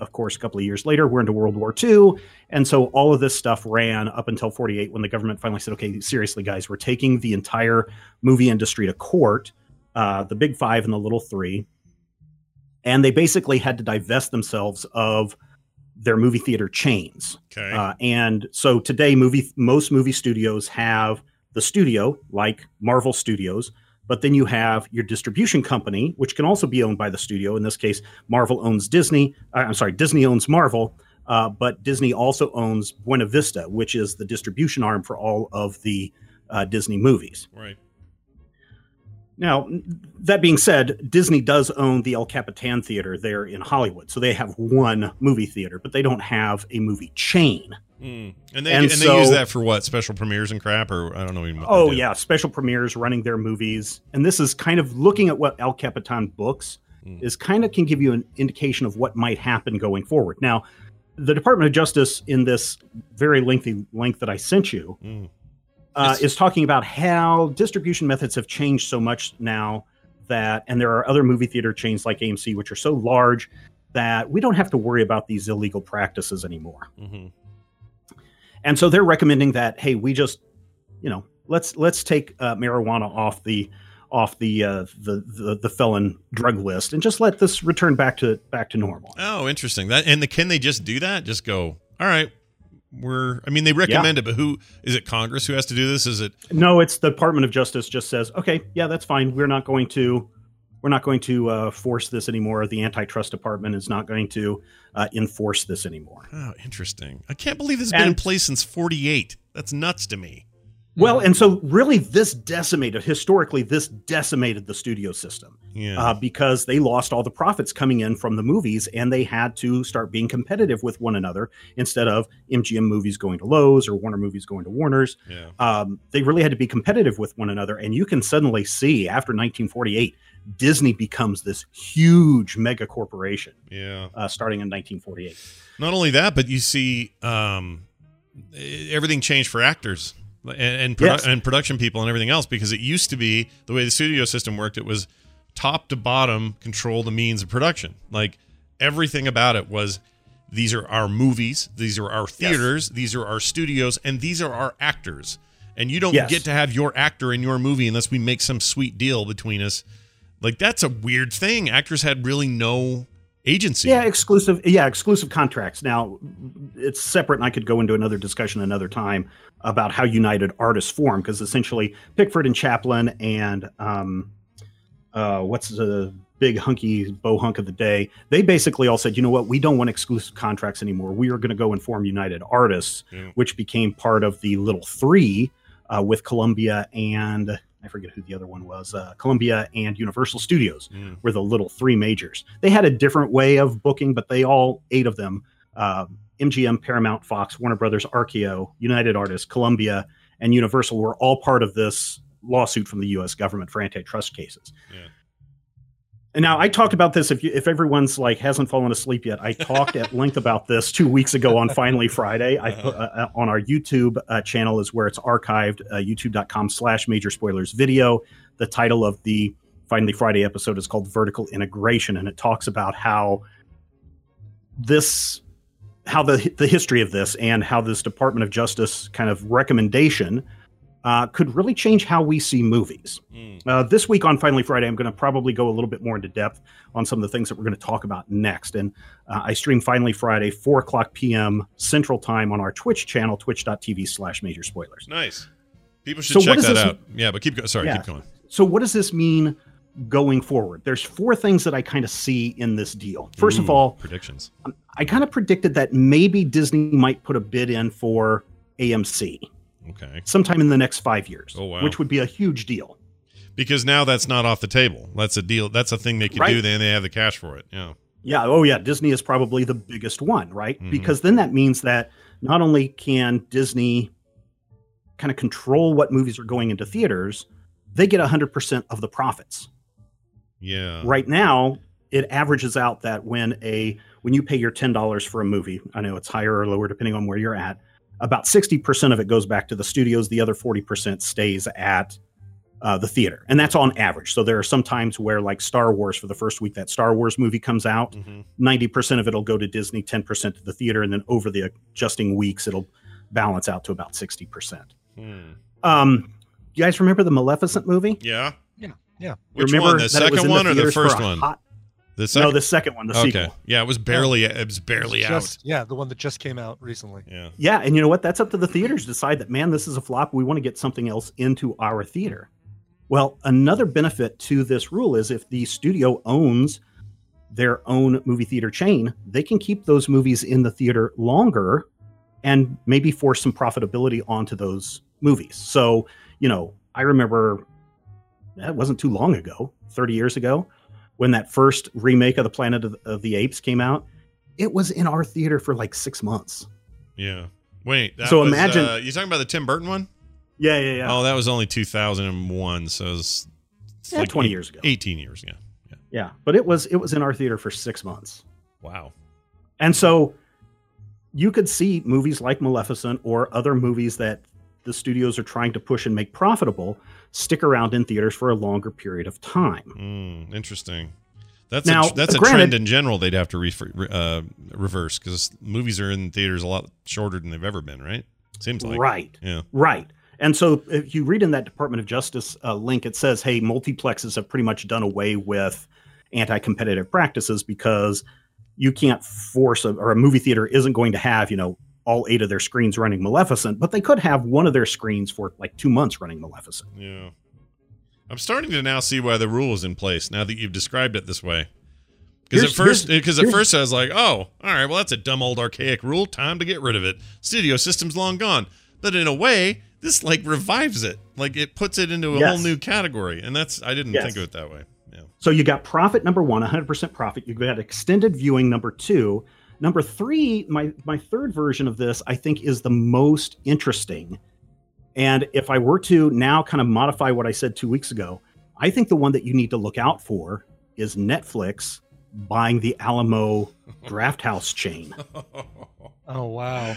of course, a couple of years later, we're into World War II. And so all of this stuff ran up until 48 when the government finally said, okay, seriously, guys, we're taking the entire movie industry to court, uh, the big five and the little three. And they basically had to divest themselves of their movie theater chains. Okay. Uh, and so today, movie most movie studios have the studio, like Marvel Studios, but then you have your distribution company, which can also be owned by the studio. In this case, Marvel owns Disney. Uh, I'm sorry, Disney owns Marvel, uh, but Disney also owns Buena Vista, which is the distribution arm for all of the uh, Disney movies. Right. Now, that being said, Disney does own the El Capitan Theater there in Hollywood. So they have one movie theater, but they don't have a movie chain. Mm. And they And and, they so- use that for what special premieres and crap, or I don't know even. Oh yeah, special premieres, running their movies, and this is kind of looking at what El Capitan books is kind of can give you an indication of what might happen going forward. Now, the Department of Justice in this very lengthy link that I sent you Mm. Uh, is talking about how distribution methods have changed so much now that, and there are other movie theater chains like AMC which are so large that we don't have to worry about these illegal practices anymore. Mhm. And so they're recommending that hey, we just you know let's let's take uh, marijuana off the off the, uh, the the the felon drug list and just let this return back to back to normal. Oh, interesting. That and the, can they just do that? Just go. All right. We're. I mean, they recommend it, but who is it? Congress who has to do this? Is it? No, it's the Department of Justice just says okay, yeah, that's fine. We're not going to we're not going to uh, force this anymore. The antitrust department is not going to uh, enforce this anymore. Oh, interesting. I can't believe this has been in place since '48. That's nuts to me. Well, and so really, this decimated historically. This decimated the studio system. Yeah. uh, because they lost all the profits coming in from the movies and they had to start being competitive with one another instead of MGM movies going to Loew's or Warner movies going to Warner's. Yeah. Um, they really had to be competitive with one another. And you can suddenly see after 1948, Disney becomes this huge mega corporation Yeah. uh, starting in 1948. Not only that, but you see um, everything changed for actors and and, produ- Yes. and production people and everything else because it used to be the way the studio system worked. It was top to bottom control the means of production. Like everything about it was these are our movies, these are our theaters, these are our studios, and these are our actors. And you don't Yes. get to have your actor in your movie unless we make some sweet deal between us. Like that's a weird thing. Actors had really no agency. Yeah, exclusive. Yeah, exclusive contracts. Now, it's separate, and I could go into another discussion another time about how United Artists form, because essentially Pickford and Chaplin and um, uh, what's the big hunky bow hunk of the day? They basically all said, you know what, we don't want exclusive contracts anymore. We are going to go and form United Artists, Yeah. which became part of the Little Three uh, with Columbia and I forget who the other one was. Uh, Columbia and Universal Studios Mm. were the little three majors. They had a different way of booking, but they all eight of them uh, MGM, Paramount, Fox, Warner Brothers, RKO, United Artists, Columbia, and Universal were all part of this lawsuit from the U.S. government for antitrust cases. Yeah. And now I talked about this. If you, if everyone's like hasn't fallen asleep yet, I talked at length about this two weeks ago on Finally Friday. I put, uh, on our YouTube uh, channel is where it's archived. Uh, YouTube.com/slash Major Spoilers video. The title of the Finally Friday episode is called Vertical Integration, and it talks about how this how the the history of this and how this Department of Justice kind of recommendation uh, could really change how we see movies. Uh, this week on Finally Friday, I'm going to probably go a little bit more into depth on some of the things that we're going to talk about next. And uh, I stream Finally Friday, 4 o'clock p.m. Central Time on our Twitch channel, twitch.tv slash major spoilers. Nice. People should So check that out. Yeah, but keep going. Sorry, Yeah. keep going. So, what does this mean going forward? There's four things that I kind of see in this deal. First of all, predictions. I kind of predicted that maybe Disney might put a bid in for AMC Okay. sometime in the next five years, Oh, wow. which would be a huge deal. Because now that's not off the table. That's a deal. That's a thing they can Right. do. Then they have the cash for it. Yeah. Yeah. Oh, yeah. Disney is probably the biggest one, right? Mhm. Because then that means that not only can Disney kind of control what movies are going into theaters, they get 100% of the profits. Yeah. Right now, it averages out that when a when you pay your $10 for a movie, I know it's higher or lower depending on where you're at, about 60% of it goes back to the studios, the other 40% stays at uh, the theater. And that's on average. So there are some times where like Star Wars for the first week that Star Wars movie comes out, Mm-hmm. 90% of it'll go to Disney, 10% to the theater, and then over the adjusting weeks, it'll balance out to about 60%. Hmm. Um, you guys remember the Maleficent movie? Yeah. Yeah. Yeah. Which remember one? The that was second in one or the theaters for first a one? hot- The second. No, the second one, the okay. sequel. Yeah, it was barely. It was barely Just- out. Yeah, the one that just came out recently. Yeah. Yeah, and you know what? That's up to the theaters to decide that, man, this is a flop. We want to get something else into our theater. Well, another benefit to this rule is if the studio owns their own movie theater chain, they can keep those movies in the theater longer and maybe force some profitability onto those movies. So, you know, I remember that wasn't too long ago, 30 years ago, when that first remake of the Planet of, of the Apes came out. It was in our theater for like six months. Yeah. Wait. So was, imagine- Uh, you talking about the Tim Burton one? Yeah, yeah, yeah. Oh, that was only 2001. So it was it's Yeah, 20 years ago. 18 years. Yeah. Yeah. Yeah, but it was it was in our theater for six months, Wow. and so you could see movies like Maleficent or other movies that the studios are trying to push and make profitable stick around in theaters for a longer period of time. Mm, interesting. That's Now, a, that's a granted- trend in general. They'd have to re- uh, reverse because movies are in theaters a lot shorter than they've ever been. Right? Seems like Right. Yeah. Right. And so if you read in that Department of Justice uh, link, it says, hey, multiplexes have pretty much done away with anti competitive practices because you can't force a, or a movie theater isn't going to have, you know, all eight of their screens running Maleficent, but they could have one of their screens for like two months running Maleficent. Yeah. I'm starting to now see why the rule is in place now that you've described it this way. Because at first, because at first I was like, "Oh, all right, well that's a dumb old archaic rule. Time to get rid of it. Studio system's long gone." But in a way, this like revives it. Like it puts it into a Yes. whole new category, and that's I didn't Yes. think of it that way. Yeah. So you got profit number one, 100% profit. You've got extended viewing number two. Number three, my, my third version of this, I think, is the most interesting. And if I were to now kind of modify what I said two weeks ago, I think the one that you need to look out for is Netflix buying the Alamo Drafthouse chain. Oh wow.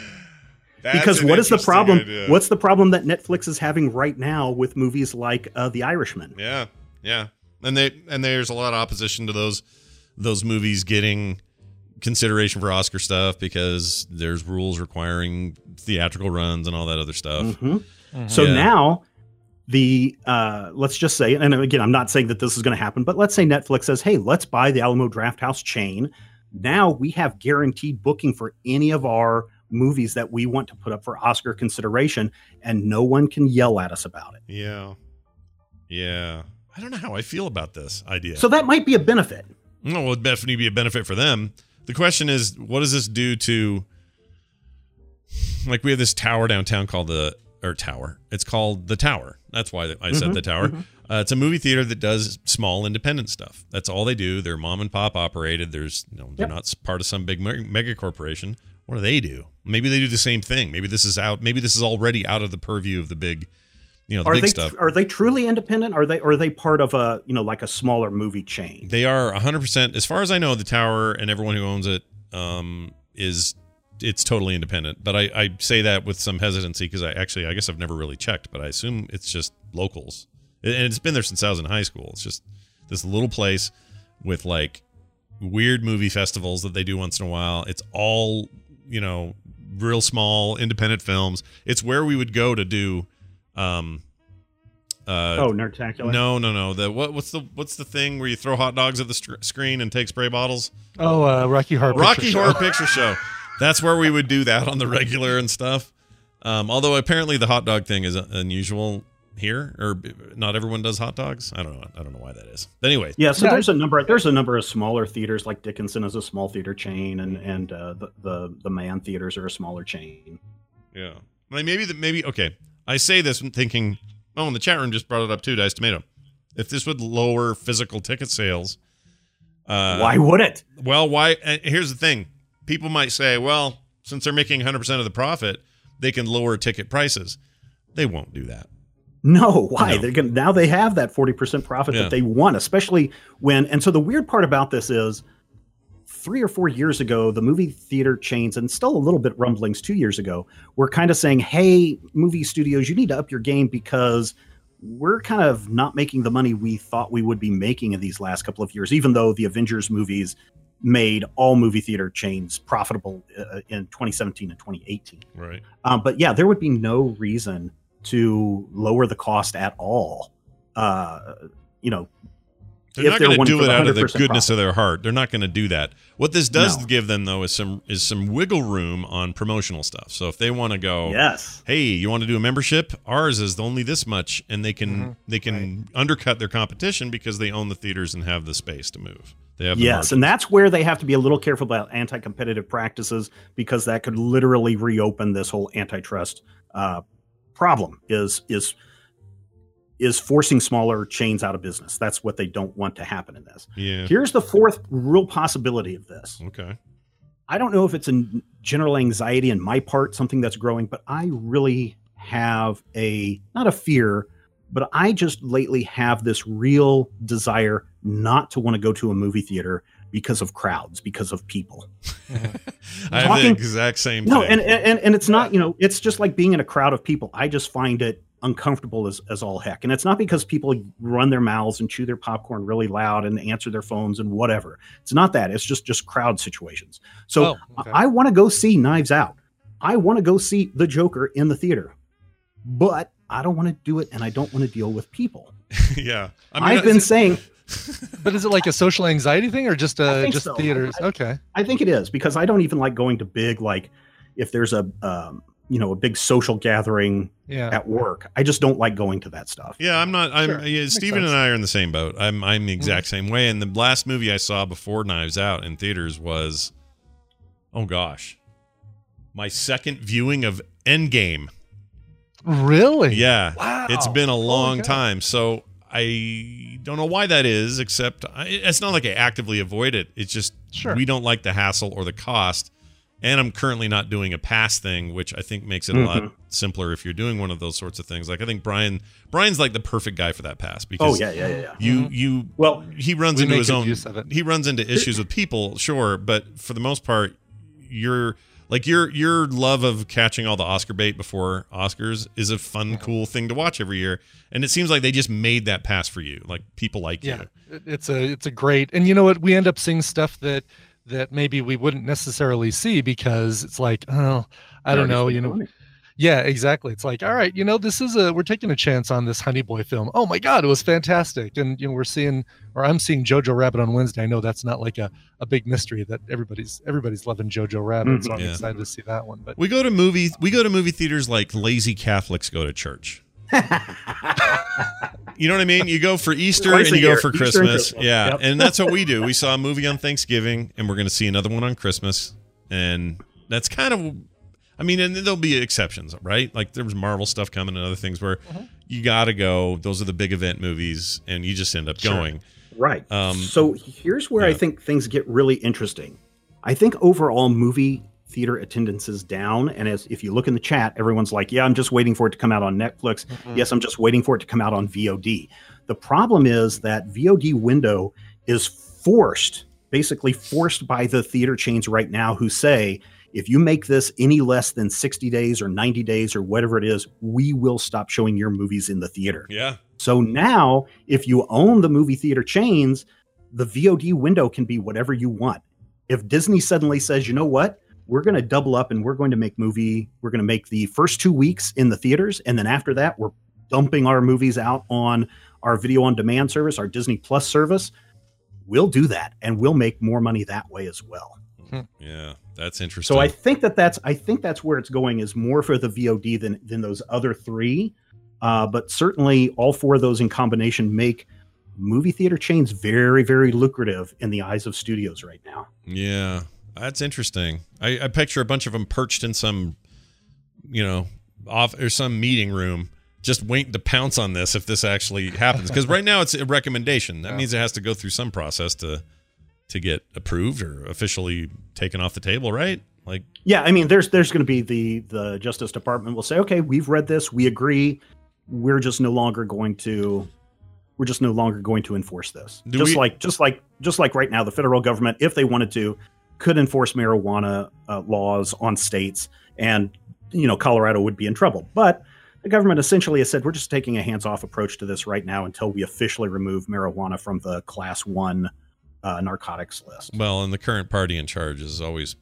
That's because what is the problem? idea. What's the problem that Netflix is having right now with movies like uh, The Irishman? Yeah, yeah, and they and there's a lot of opposition to those those movies getting consideration for Oscar stuff because there's rules requiring theatrical runs and all that other stuff. Mhm. So Yeah. now the uh, let's just say, and again, I'm not saying that this is going to happen, but let's say Netflix says, "Hey, let's buy the Alamo Drafthouse chain." Now we have guaranteed booking for any of our movies that we want to put up for Oscar consideration, and no one can yell at us about it. Yeah, yeah. I don't know how I feel about this idea. So that might be a benefit. No, well, it'd definitely be a benefit for them. The question is, what does this do to? Like we have this tower downtown called the or tower. It's called the Tower. That's why I said Mhm, the Tower. mhm. Uh, it's a movie theater that does small independent stuff. That's all they do. They're mom and pop operated. There's you know they're Yep. not part of some big mega corporation. What do they do? Maybe they do the same thing. Maybe this is out. Maybe this is already out of the purview of the big, you know, the Are big they stuff. are they truly independent? Are they are they part of a you know like a smaller movie chain? They are 100%. As far as I know, the tower and everyone who owns it um, is it's totally independent. But I, I say that with some hesitancy because I actually I guess I've never really checked, but I assume it's just locals. And it's been there since I was in high school. It's just this little place with like weird movie festivals that they do once in a while. It's all you know, real small independent films. It's where we would go to do. Um, uh, oh, Nerdtacular. no, no, no. The what? What's the what's the thing where you throw hot dogs at the str- screen and take spray bottles? Oh, uh, Rocky Horror Picture Rocky Show. Picture Show. That's where we would do that on the regular and stuff. Um, although apparently the hot dog thing is unusual here, or not everyone does hot dogs. I don't know. I don't know why that is. But anyway, Yeah, so Yeah, there's a number. There's a number of smaller theaters, like Dickinson is a small theater chain, and and uh, the, the the Mann theaters are a smaller chain. Yeah. Like maybe that maybe okay. I say this thinking, oh, and the chat room just brought it up too, Dice Tomato. If this would lower physical ticket sales, uh, Why would it? Well, why? Uh, here's the thing: people might say, well, since they're making 100 percent of the profit, they can lower ticket prices. They won't do that. No, why? No. They're gonna now they have that forty percent profit Yeah. that they want, especially when. And so the weird part about this is, three or four years ago, the movie theater chains, and still a little bit rumblings two years ago, were kind of saying, "Hey, movie studios, you need to up your game because." We're kind of not making the money we thought we would be making in these last couple of years, even though the Avengers movies made all movie theater chains profitable uh, in 2017 and 2018. Right. Um, but yeah, there would be no reason to lower the cost at all. Uh, you know, They're not going to do it out of the goodness profit. of their heart. They're not going to do that. What this does No. give them though is some is some wiggle room on promotional stuff. So if they want to go, Yes. hey, you want to do a membership? Ours is only this much, and they can Mm-hmm. they can undercut their competition because they own the theaters and have the space to move. They have the Yes, margin. and that's where they have to be a little careful about anti-competitive practices because that could literally reopen this whole antitrust uh, problem. Is is is forcing smaller chains out of business. That's what they don't want to happen in this. yeah. Here's the fourth real possibility of this. Okay. I don't know if it's a general anxiety in my part, something that's growing, but I really have a not a fear, but I just lately have this real desire not to want to go to a movie theater because of crowds, because of people. I have the exact same No, thing. and, and and it's not, you know, it's just like being in a crowd of people. I just find it uncomfortable as, as all heck. And it's not because people run their mouths and chew their popcorn really loud and answer their phones and whatever. It's not that. It's just just crowd situations. So Oh, okay. I, I want to go see Knives Out. I want to go see The Joker in the theater. But I don't want to do it and I don't want to deal with people. yeah. I I have been saying But is it like a social anxiety thing or just I uh just so. theaters? Okay. I think it is because I don't even like going to big like if there's a um, you know a big social gathering Yeah. at work. I just don't like going to that stuff. Yeah, I'm not. I'm. Sure. Yeah, Makes Steven sense. and I are in the same boat. I'm. I'm the exact mm-hmm. same way. And the last movie I saw before Knives Out in theaters was, oh gosh, my second viewing of Endgame. Really? Yeah, Wow. it's been a long cow. time. So I don't know why that is. Except I, it's not like I actively avoid it. It's just Sure. we don't like the hassle or the cost. And I'm currently not doing a pass thing, which I think makes it a lot Mhm. simpler if you're doing one of those sorts of things. Like I think Brian Brian's like the perfect guy for that pass Oh because yeah, yeah, yeah. yeah. you you Well, he runs we into his own use of it. he runs into issues with people, sure, but for the most part, you're like your your love of catching all the Oscar bait before Oscars is a fun, cool thing to watch every year. And it seems like they just made that pass for you. Like people like Yeah. you. It- It's a it's a great and you know what we end up seeing stuff that that maybe we wouldn't necessarily see because it's like oh I don't know you know money. yeah exactly it's like all right you know this is a we're taking a chance on this Honey Boy film oh my god it was fantastic and you know we're seeing or I'm seeing Jojo Rabbit on Wednesday I know that's not like a, a big mystery that everybody's everybody's loving Jojo Rabbit so I'm Yeah. excited to see that one but We go to movie we go to movie theaters like lazy Catholics go to church. you know what I mean? You go for Easter Twice and you go for Easter Christmas. Yeah. Yep. And that's what we do. We saw a movie on Thanksgiving and we're going to see another one on Christmas. And that's kind of I mean, and there'll be exceptions, right? Like there was Marvel stuff coming and other things where Uh-huh. you got to go. Those are the big event movies and you just end up Sure. going. Right. Um, so here's where I think things get really interesting. I think overall movie theater attendances down, and as if you look in the chat, everyone's like, "Yeah, I'm just waiting for it to come out on Netflix. Yes, I'm just waiting for it to come out on VOD." The problem is that VOD window is forced, basically forced by the theater chains right now, who say. If you make this any less than 60 days or 90 days or whatever it is, we will stop showing your movies in the theater. Yeah. So now, if you own the movie theater chains, the VOD window can be whatever you want. If Disney suddenly says, you know what, we're going to double up and we're going to make movie. We're going to make the first two weeks in the theaters, and then after that, we're dumping our movies out on our video on demand service, our Disney Plus service. We'll do that, and we'll make more money that way as well. Yeah, that's interesting. So I think that that's I think that's where it's going is more for the VOD than than those other three. Uh, but certainly, all four of those in combination make movie theater chains very very lucrative in the eyes of studios right now. Yeah, that's interesting. I, I picture a bunch of them perched in some, you know, off or some meeting room, just waiting to pounce on this if this actually happens. Because right now it's a recommendation. That means it has to go through some process to to get approved or officially taken off the table, right? Like, Yeah, I mean, there's there's going to be the the Justice Department will say, okay, we've read this, we agree, we're just no longer going to we're just no longer going to enforce this. Do just we- like just like just like right now, the federal government, if they wanted to, could enforce marijuana uh, laws on states, and you know Colorado would be in trouble. But the government essentially has said we're just taking a hands-off approach to this right now until we officially remove marijuana from the class one uh, narcotics list. well, and the current party in charge is always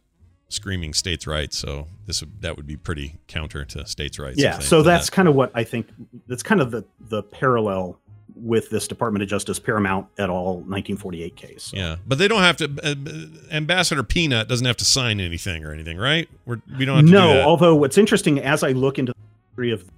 screaming states' rights, so this would that would be pretty counter to states' rights. yeah so that's that. kind of what i think that's kind of the the parallel with this department of justice paramount et al 1948 case yeah, but they don't have to. Uh, Ambassador Peanut doesn't have to sign anything or anything, right? We're, we don't have to. no do although what's interesting as i look into the history of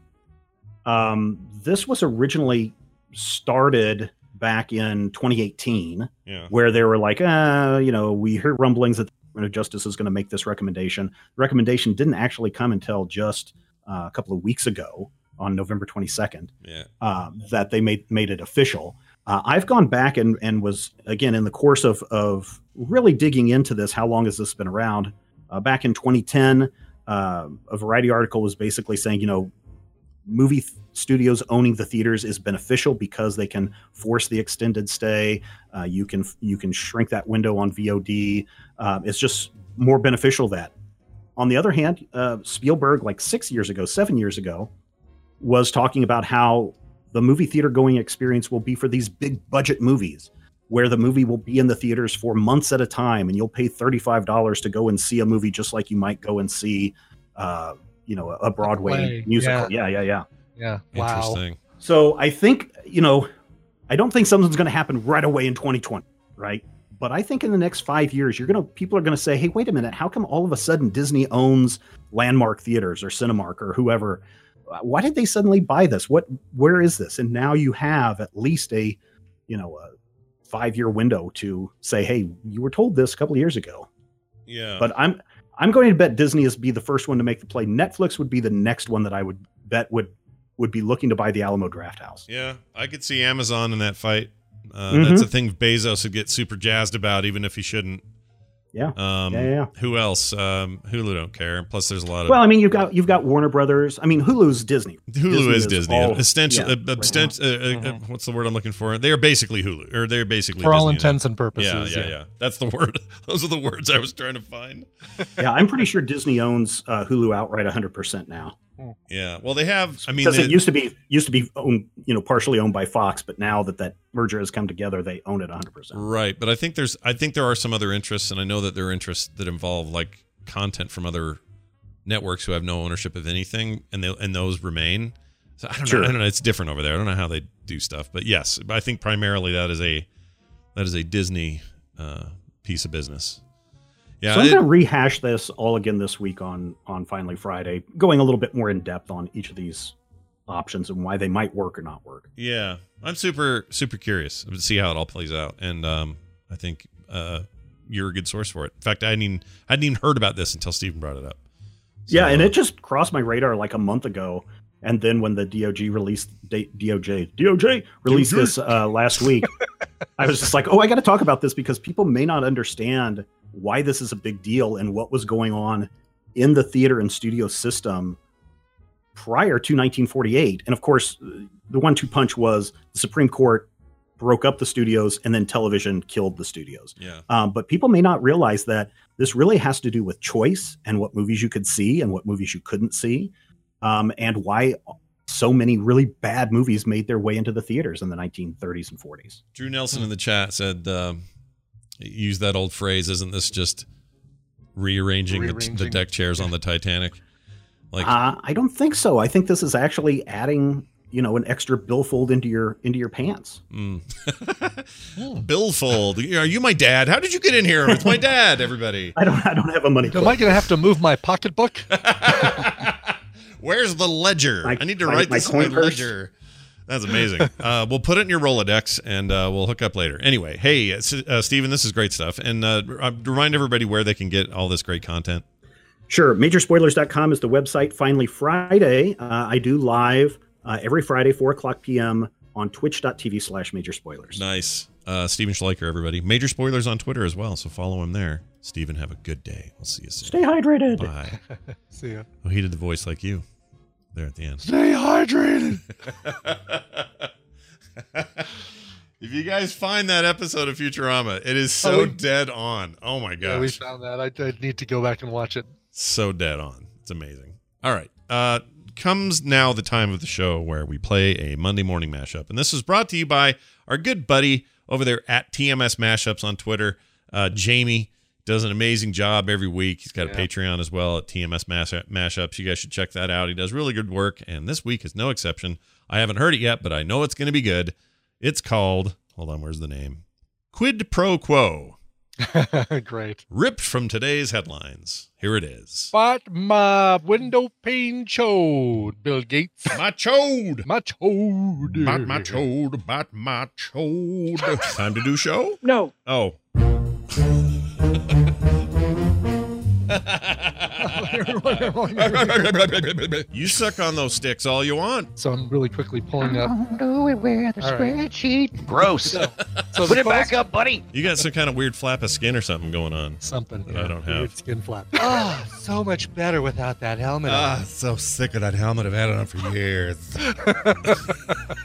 um this was originally started back in 2018 Yeah. where they were like uh you know we hear rumblings that the department of justice is going to make this recommendation the recommendation didn't actually come until just uh, a couple of weeks ago on november 22nd Yeah. uh, that they made made it official. Uh, I've gone back and and was again in the course of of really digging into this. How long has this been around? Uh, back in 2010, uh, a Variety article was basically saying, you know, movie th- studios owning the theaters is beneficial because they can force the extended stay. Uh, you can you can shrink that window on VOD. Uh, it's just more beneficial that. On the other hand, uh, Spielberg, like six years ago, seven years ago, was talking about how the movie theater going experience will be for these big budget movies where the movie will be in the theaters for months at a time and you'll pay $35 to go and see a movie just like you might go and see uh, you know a broadway play, musical yeah yeah yeah Yeah. Wow. Interesting. so i think you know i don't think something's going to happen right away in 2020 right but i think in the next five years you're going to people are going to say hey wait a minute how come all of a sudden disney owns landmark theaters or cinemark or whoever why did they suddenly buy this what where is this and now you have at least a you know a five year window to say hey you were told this a couple of years ago Yeah. but i'm i'm going to bet disney is be the first one to make the play netflix would be the next one that i would bet would would be looking to buy the alamo draft house Yeah, I could see Amazon in that fight. Uh, Mhm. That's a thing Bezos would get super jazzed about, even if he shouldn't. Yeah Um, Yeah, yeah. Who else? Um, Hulu don't care. Plus, there's a lot of well i mean you've got you've got warner brothers i mean hulu's disney Hulu is Disney. all- Essentially, yeah, uh, abstent- uh, uh, uh, what's the word I'm looking for? They are basically Hulu, or they're basically For all Disney now. intents and purposes, Yeah, yeah, yeah. yeah. That's the word. Those are the words I was trying to find. yeah i'm pretty sure disney owns uh, hulu outright 100% now Yeah. Well, they have. I mean, because they- it used to be used to be owned, you know, partially owned by Fox, but now that that merger has come together, they own it 100. percent Right, but I think there's I think there are some other interests, and I know that there are interests that involve like content from other networks who have no ownership of anything, and they and those remain. So I don't Sure. know. I don't know. It's different over there. I don't know how they do stuff, but yes, I think primarily that is a that is a Disney uh, piece of business. Yeah, so I'm going to rehash this all again this week on on Finally Friday, going a little bit more in depth on each of these options and why they might work or not work. Yeah, I'm super super curious to see how it all plays out, and um, I think uh, you're a good source for it. In fact, I hadn't even, I hadn't even heard about this until Stephen brought it up. yeah, and it just crossed my radar like a month ago. And then when the DOJ released DOJ DOJ released DOJ. this uh, last week, I was just like, oh, I got to talk about this because people may not understand why this is a big deal and what was going on in the theater and studio system prior to 1948. And of course, the one-two punch was the Supreme Court broke up the studios and then television killed the studios. Yeah. Um, but people may not realize that this really has to do with choice and what movies you could see and what movies you couldn't see, um, and why so many really bad movies made their way into the theaters in the 1930s and 40s. Drew Nelson in the chat said, um, use that old phrase, isn't this just rearranging, the, the deck chairs on the Titanic. Like Uh, I don't think so. I think this is actually adding, you know, an extra billfold into your into your pants. mm. billfold. Are you my dad? How did you get in here? It's my dad. Everybody. I don't. I don't have a money. Am I going to have to move my pocketbook? Where's the ledger? My- I need to my- write my this coin ledger. That's amazing. uh, we'll put it in your Rolodex and uh, we'll hook up later. Anyway, hey, uh, uh, Steven, this is great stuff. And uh, remind everybody where they can get all this great content. Sure. Majorspoilers.com is the website. Finally, Friday, uh, I do live uh, every Friday, 4 o'clock p.m. on twitch.tv slash major spoilers. Nice. Uh, Steven Schleicher, everybody. Major spoilers on Twitter as well, so follow him there. Steven, have a good day. We'll see you soon. Stay hydrated. Bye. See ya. Oh, he did the voice like you there at the end. Stay hydrated. if you guys find that episode of Futurama, it is so Oh, we- dead on. Oh my Yeah, we found that. I, I need to go back and watch it. so dead on. It's amazing. All right. Uh comes now the time of the show where we play a Monday morning mashup. And this is brought to you by our good buddy over there at TMS Mashups on Twitter. Uh Jamie does an amazing job every week. He's got a Patreon as well at TMS Mashups. You guys should check that out. He does really good work, and this week is no exception. I haven't heard it yet, but I know it's going to be good. It's called, hold on, where's the name? Quid Pro Quo. Great. Ripped from today's headlines. Here it is. But my window pane chode, Bill Gates. My chode. My chode. Bat my chode, bat my chode. Time to do show? No. Oh. you suck on those sticks all you want. So I'm really quickly pulling up. Do it with a All right. spreadsheet. Gross. So Put it back up, buddy. You got some kind of weird flap of skin or something going on. Something. That I don't have. Weird skin flap. Oh, so much better without that helmet. Ah, so sick of that helmet. I've had it on for years.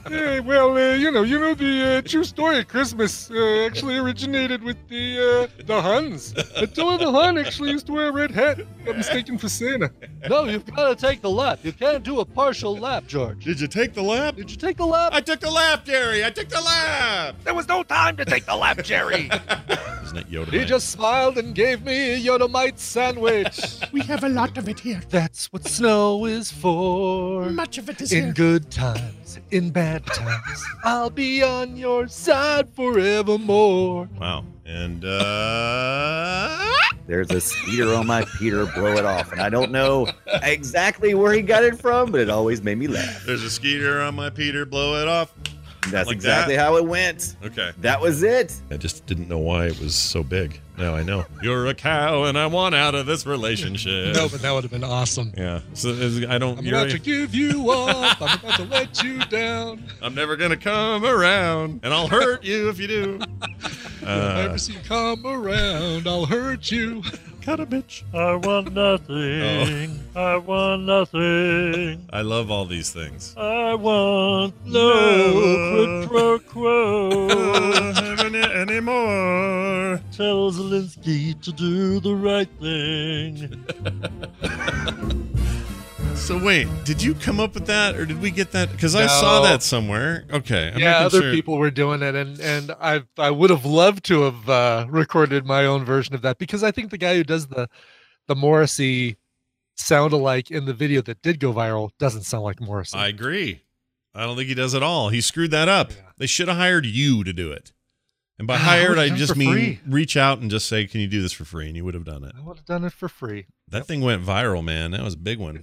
Hey, well, uh, you know, you know the uh, true story of Christmas uh, actually originated with the uh, the Huns. Attila the Hun actually used to wear a red hat, got mistaken for Santa. No, you've got to take the lap. You can't do a partial lap, George. Did you take the lap? Did you take the lap? I took the lap, Jerry. I took the lap. There was no time to take the lap, Jerry. Isn't that Yoda? he just smiled and gave me a Yodomite sandwich. We have a lot of it here. That's what snow is for. Much of it is In here. good times, in bad times, I'll be on your side forevermore. Wow. And uh There's a speeder on my Peter, blow it off. And I don't know exactly where he got it from, but it always made me laugh. there's a skeeter on my Peter. Blow it off. That's Like exactly that? how it went. Okay. That was it. I just didn't know why it was so big. Now I know. You're a cow, and I want out of this relationship. No, but that would have been awesome. Yeah. So is- I don't. I'm about to give you up. I'm about to let you down. I'm never gonna come around, and I'll hurt you if you do. If I Uh, ever see you come around, I'll hurt you. Cut a bitch. I want nothing. I want nothing. I love all these things. I want no quid pro quo. Having it anymore. Tell Zelensky to do the right thing. So wait, did you come up with that, or did we get that? Because I No. saw that somewhere. Okay. I'm yeah, other sure- people were doing it, and and I I would have loved to have uh, recorded my own version of that because I think the guy who does the the Morrissey sound alike in the video that did go viral doesn't sound like Morrissey. I agree. I don't think he does at all. He screwed that up. Yeah. They should have hired you to do it. And by Ah, I hired, I just mean free. reach out and just say, "Can you do this for free?" And you would have done it. I would have done it for free. That thing went viral, man. That was a big one.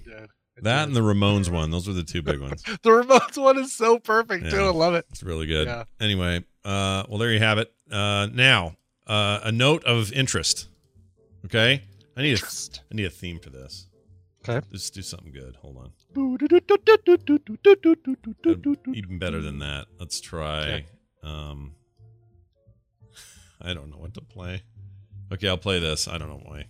That and the Ramones one. Those are the two big ones. the Ramones one is so perfect yeah, too. I love it. It's really good. Yeah. Anyway, uh, well there you have it. Uh, now uh, a note of interest. Okay, I need interest. a I need a theme for this. Okay, let's do something good. Hold on. Even better than that. Let's try. Okay. Um, I don't know what to play. Okay, I'll play this. I don't know why.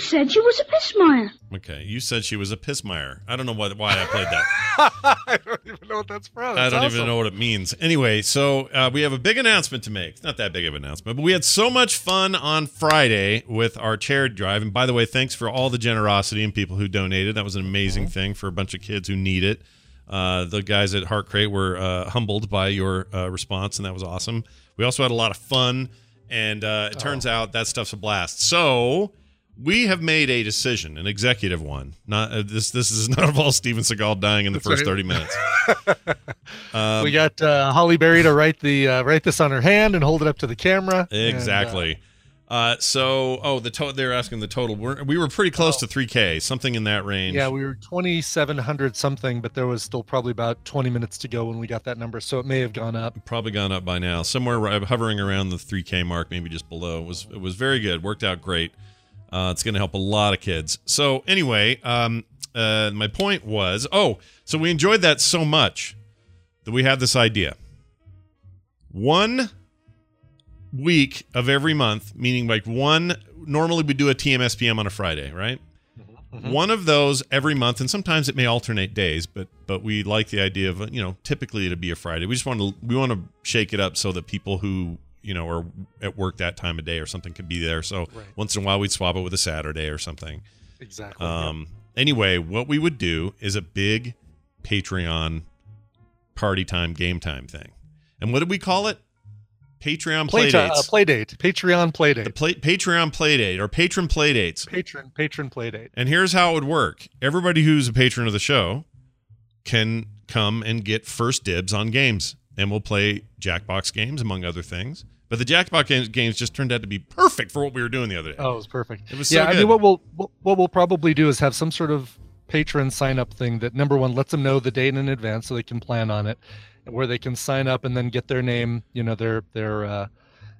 You said she was a pissmire. Okay, you said she was a pissmire. I don't know what, why I played that. I don't even know what that's from. I don't awesome. even know what it means. Anyway, so uh, we have a big announcement to make. It's not that big of an announcement, but we had so much fun on Friday with our charity drive. And by the way, thanks for all the generosity and people who donated. That was an amazing thing for a bunch of kids who need it. Uh, the guys at Heart Crate were uh, humbled by your uh, response, and that was awesome. We also had a lot of fun, and uh, it turns out that stuff's a blast. So we have made a decision, an executive one. Not uh, this. This does not involve Steven Seagal dying in the That's first right. thirty minutes. Um, we got uh, Halle Berry to write the uh, write this on her hand and hold it up to the camera. and, uh, Exactly. Uh, so, oh, the to- they're asking the total. We're, we were pretty close to 3K, something in that range. yeah, we were 2,700 something, but there was still probably about 20 minutes to go when we got that number, so it may have gone up. probably gone up by now. Somewhere ri- hovering around the 3K mark, maybe just below. It was it was very good. Worked out great. Uh, it's going to help a lot of kids. So anyway, um, uh, my point was, oh, so we enjoyed that so much that we had this idea. One week of every month, meaning like one. Normally we do a TMSPM on a Friday, right? One of those every month, and sometimes it may alternate days, but but we like the idea of you know typically it'd be a Friday. We just want to we want to shake it up so that people who you know or at work that time of day or something could be there. So Right. once in a while we'd swap it with a Saturday or something. Exactly. Um. Anyway, what we would do is a big Patreon party time, game time thing. And what did we call it? Patreon Play, playdates. uh, play date, Patreon play date, the play, Patreon playdate or patron playdates. patron patron play date. And here's how it would work everybody who's a patron of the show can come and get first dibs on games. And we'll play Jackbox games, among other things. But the Jackbox games, games just turned out to be perfect for what we were doing the other day. Oh, it was perfect. It was yeah, so I mean, what we'll what, what we'll probably do is have some sort of patron sign up thing that number one lets them know the date in advance so they can plan on it, where they can sign up and then get their name, you know, their their uh,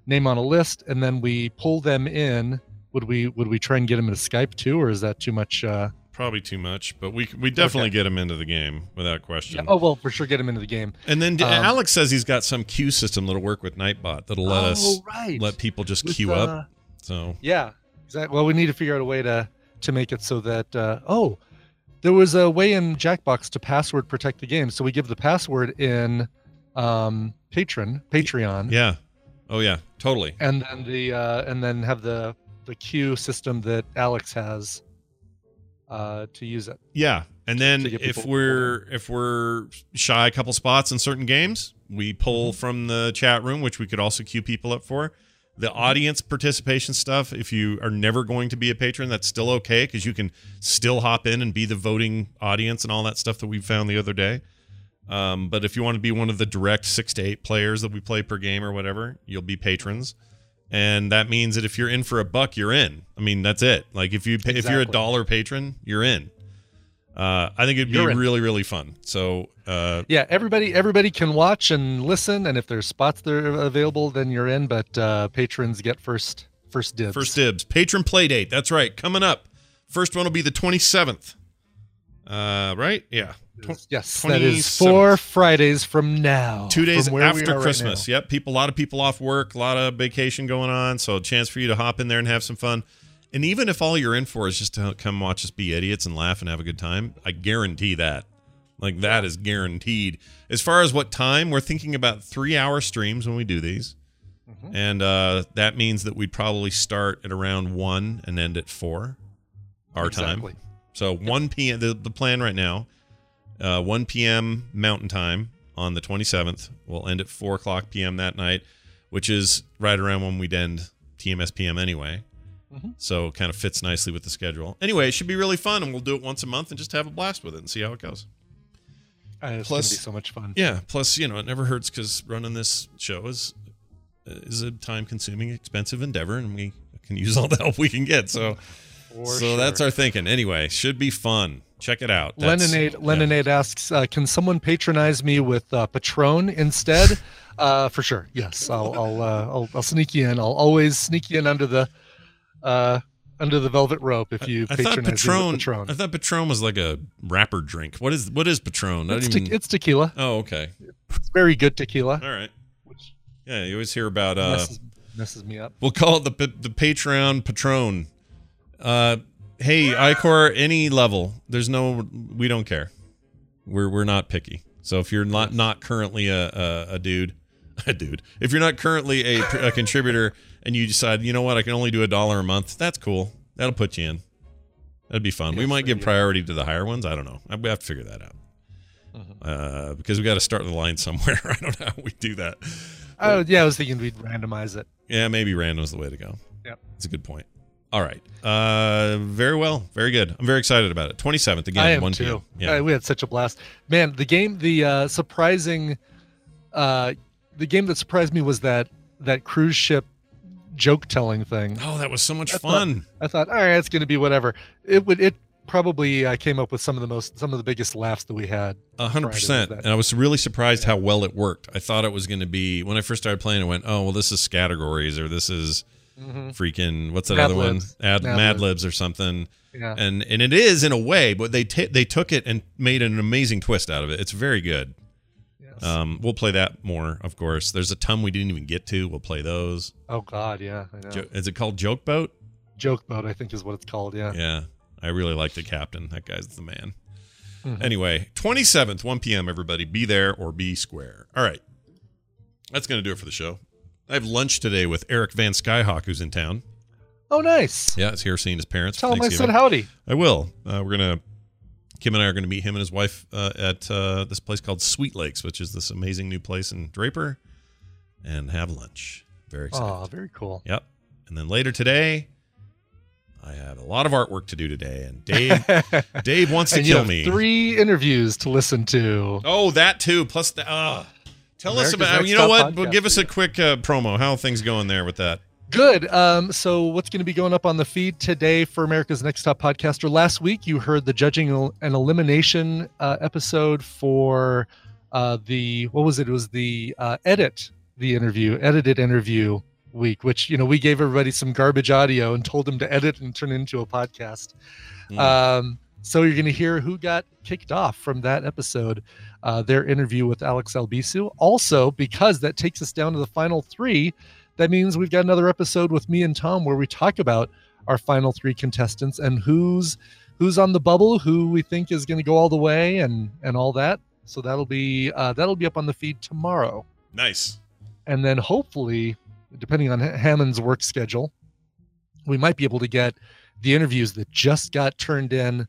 name on a list, and then we pull them in. Would we would we try and get them into Skype too, or is that too much? Uh, Probably too much, but we we definitely get him into the game without question. yeah, oh well, for sure, get him into the game. And then Um, Alex says he's got some queue system that'll work with Nightbot that'll let Oh, us right. let people just With, queue uh, up. So Yeah, exactly. Well, we need to figure out a way to to make it so that uh, oh, there was a way in Jackbox to password protect the game. So we give the password in um, Patron Patreon, yeah, oh yeah, totally. and then the uh, and then have the the queue system that Alex has uh, to use it. Yeah, and then if we're if we're shy a couple spots in certain games, we pull Mm-hmm. from the chat room, which we could also queue people up for. The Mm-hmm. audience participation stuff, if you are never going to be a patron, that's still okay because you can still hop in and be the voting audience and all that stuff that we found the other day. Um, but if you want to be one of the direct six to eight players that we play per game or whatever, you'll be patrons. And that means that if you're in for a buck, you're in. I mean, that's it. Like if you pay, if you're a dollar patron, you're in. Uh, I think it'd be really really fun. So uh, Yeah, everybody everybody can watch and listen, and if there's spots that are available, then you're in. But uh, patrons get first first dibs. first dibs, patron play date. That's right, coming up. First one will be the 27th. Uh, right? Yeah. Yes, that is 27th. four Fridays from now. Two days from where we after are right Christmas. yep. People, a lot of people off work, a lot of vacation going on. So a chance for you to hop in there and have some fun. And even if all you're in for is just to come watch us be idiots and laugh and have a good time, I guarantee that. Like that is guaranteed. As far as what time, we're thinking about three hour streams when we do these. Mm-hmm. And uh, that means that we'd probably start at around one and end at four our Exactly. time. So 1 p.m. The, the plan right now, uh, 1 p.m. Mountain Time on the 27th. We'll end at 4 o'clock p.m. that night, which is right around when we'd end TMS PM anyway. Mhm. So it kind of fits nicely with the schedule. Anyway, it should be really fun, and we'll do it once a month and just have a blast with it and see how it goes. Uh, it's Plus- so much fun. Yeah. Plus, you know, it never hurts because running this show is is a time consuming, expensive endeavor, and we can use all the help we can get. So, For so sure. that's our thinking. Anyway, should be fun. Check it out. That's- Leninade yeah. Asks, uh, "Can someone patronize me with uh, Patron instead?" uh, for sure. Yes, I'll I'll, uh, I'll I'll sneak you in. I'll always sneak you in under the uh, under the velvet rope if you I patronize me Patron, with Patron. I thought Patron was like a rapper drink. What is what is Patron? It's, te- even- it's tequila. Oh, okay. It's very good tequila. All right. Yeah, you always hear about. Uh, messes, messes me up. we'll call it the the Patreon Patron. Uh, hey, Icor, any level. There's no. We don't care. We're we're not picky. So if you're not not currently a a, a dude, a dude. If you're not currently a, a contributor and you decide, you know what, I can only do a dollar a month. That's cool. That'll put you in. That'd be fun. we might give priority to the higher ones. I don't know. I- We have to figure that out. Uh, because we got to start the line somewhere. I don't know how we do that. Oh yeah, I was thinking we'd randomize it. Yeah, maybe random is the way to go. Yep. It's a good point. All right. Uh, very well. Very good. I'm very excited about it. 27th again. I am 1 too. p.m. Yeah. We had such a blast, man. The game, the uh, surprising, uh, the game that surprised me was that that cruise ship joke telling thing. Oh, that was so much I fun. Thought, I thought, all right, it's going to be whatever. It would. It probably uh, came up with some of the most, some of the biggest laughs that we had. A hundred percent. And I was really surprised how well it worked. I thought it was going to be when I first started playing. I went, "Oh, well, this is categories, or this is Mhm. freaking what's that Mad other Libs. one? Ad, Mad Mad, Libs. Libs or something." Yeah. And and it is in a way, but they ta they took it and made an amazing twist out of it. It's very good. Um, we'll play that more, of course. There's a ton we didn't even get to. We'll play those. Oh God, yeah. I know. Jo- is it called Joke Boat? Joke boat, I think, is what it's called. Yeah. Yeah, I really like the captain. That guy's the man. Mhm. Anyway, 27th, 1 p.m., everybody. Be there or be square. All right. That's going to do it for the show. I have lunch today with Eric Van Skyhawk, who's in town. Oh, nice. Yeah, it's here seeing his parents. Tell him I said howdy. I will. Uh, we're going to, Kim and I are going to meet him and his wife uh, at uh, this place called Sweet Lakes, which is this amazing new place in Draper, and have lunch. Very excited. Oh, very cool. Yep. And then later today, I have a lot of artwork to do today, and Dave Dave wants to kill have me. Three interviews to listen to. Oh, that too. Plus the uh, tell us about. Next You know Top what? Podcast give us a quick uh, promo. How are things going there with that? Good. Um, so, what's going to be going up on the feed today for America's Next Top Podcaster? Last week, you heard the judging and elimination uh, episode for uh, the what was it? It was the uh, edit the interview, edited interview week, which you know we gave everybody some garbage audio and told them to edit and turn it into a podcast. Um, so you're going to hear who got kicked off from that episode, uh, their interview with Alex Albisu. Also, because that takes us down to the final three, that means we've got another episode with me and Tom where we talk about our final three contestants and who's who's on the bubble, who we think is going to go all the way, and and all that. So that'll be uh, that'll be up on the feed tomorrow, Nice. and then hopefully, depending on Hammond's work schedule, we might be able to get the interviews that just got turned in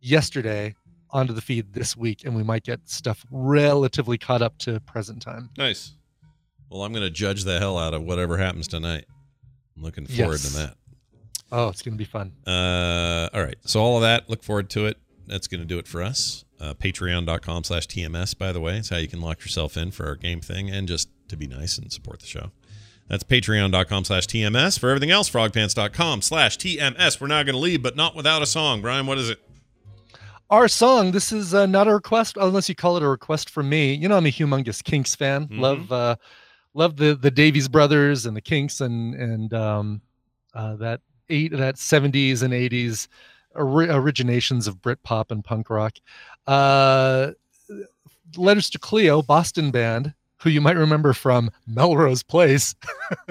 yesterday onto the feed this week, and we might get stuff relatively caught up to present time. Nice. Well, I'm going to judge the hell out of whatever happens tonight. I'm looking forward Yes. to that. Oh, it's going to be fun. Uh, all right. So all of that, look forward to it. That's going to do it for us. Uh, Patreon.com slash TMS, by the way. It's how you can lock yourself in for our game thing and just to be nice and support the show. That's patreon.com slash TMS. For everything else, frogpants.com slash TMS. We're now going to leave, but not without a song. Brian, what is it? Our song. This is uh, not a request, unless you call it a request from me. You know, I'm a humongous Kinks fan. Mhm. Love, uh, love the the Davies brothers and the Kinks and and um, uh, that eight that 70s and 80s ori- originations of Britpop and punk rock. Uh, Letters to Cleo, Boston band, who you might remember from Melrose Place,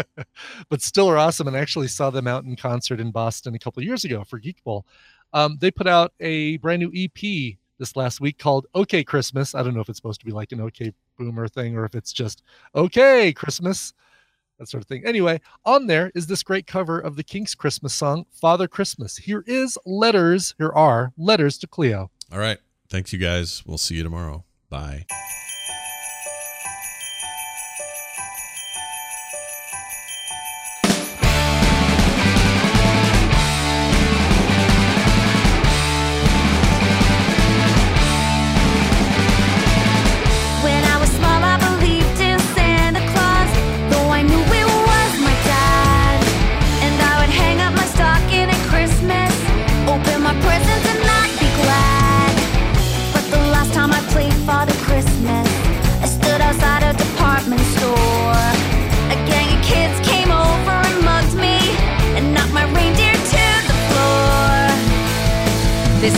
but still are awesome. And I actually saw them out in concert in Boston a couple of years ago for Geek Bowl. Um, they put out a brand new EP this last week called OK Christmas. I don't know if it's supposed to be like an OK Boomer thing or if it's just OK Christmas, that sort of thing. Anyway, on there is this great cover of the Kinks Christmas song, Father Christmas. Here is letters, here are letters to Cleo. All right. Thanks, you guys. We'll see you tomorrow. Bye.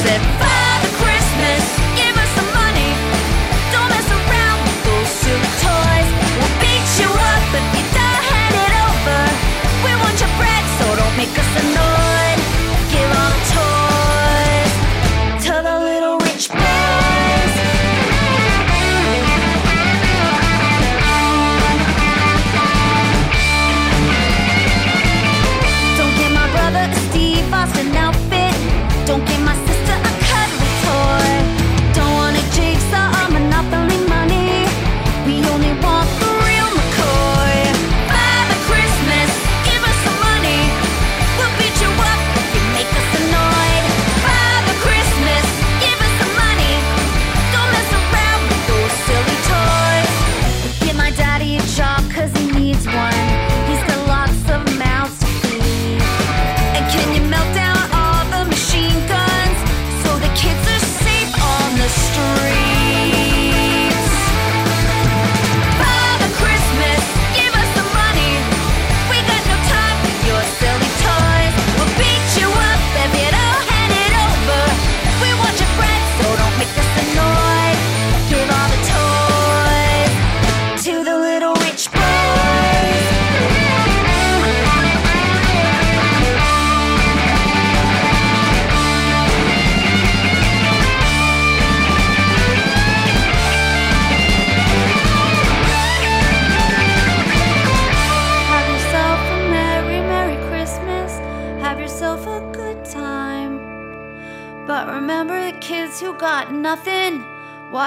They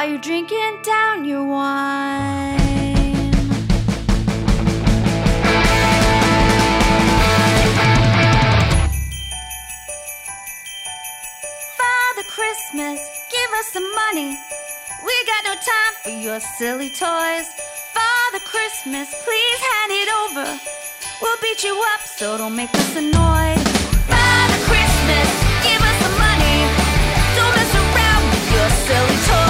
while you're drinking down your wine. Father Christmas, give us some money. We got no time for your silly toys. Father Christmas, please hand it over. We'll beat you up, so don't make us annoyed. Father Christmas, give us some money. Don't mess around with your silly toys.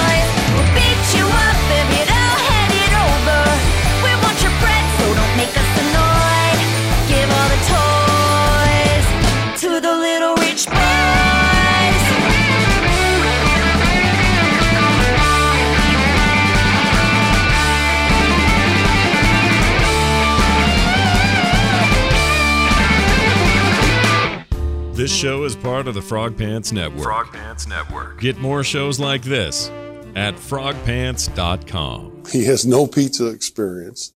Show is part of the Frog Pants Network. Frog Pants Network. Get more shows like this at frogpants.com. He has no pizza experience.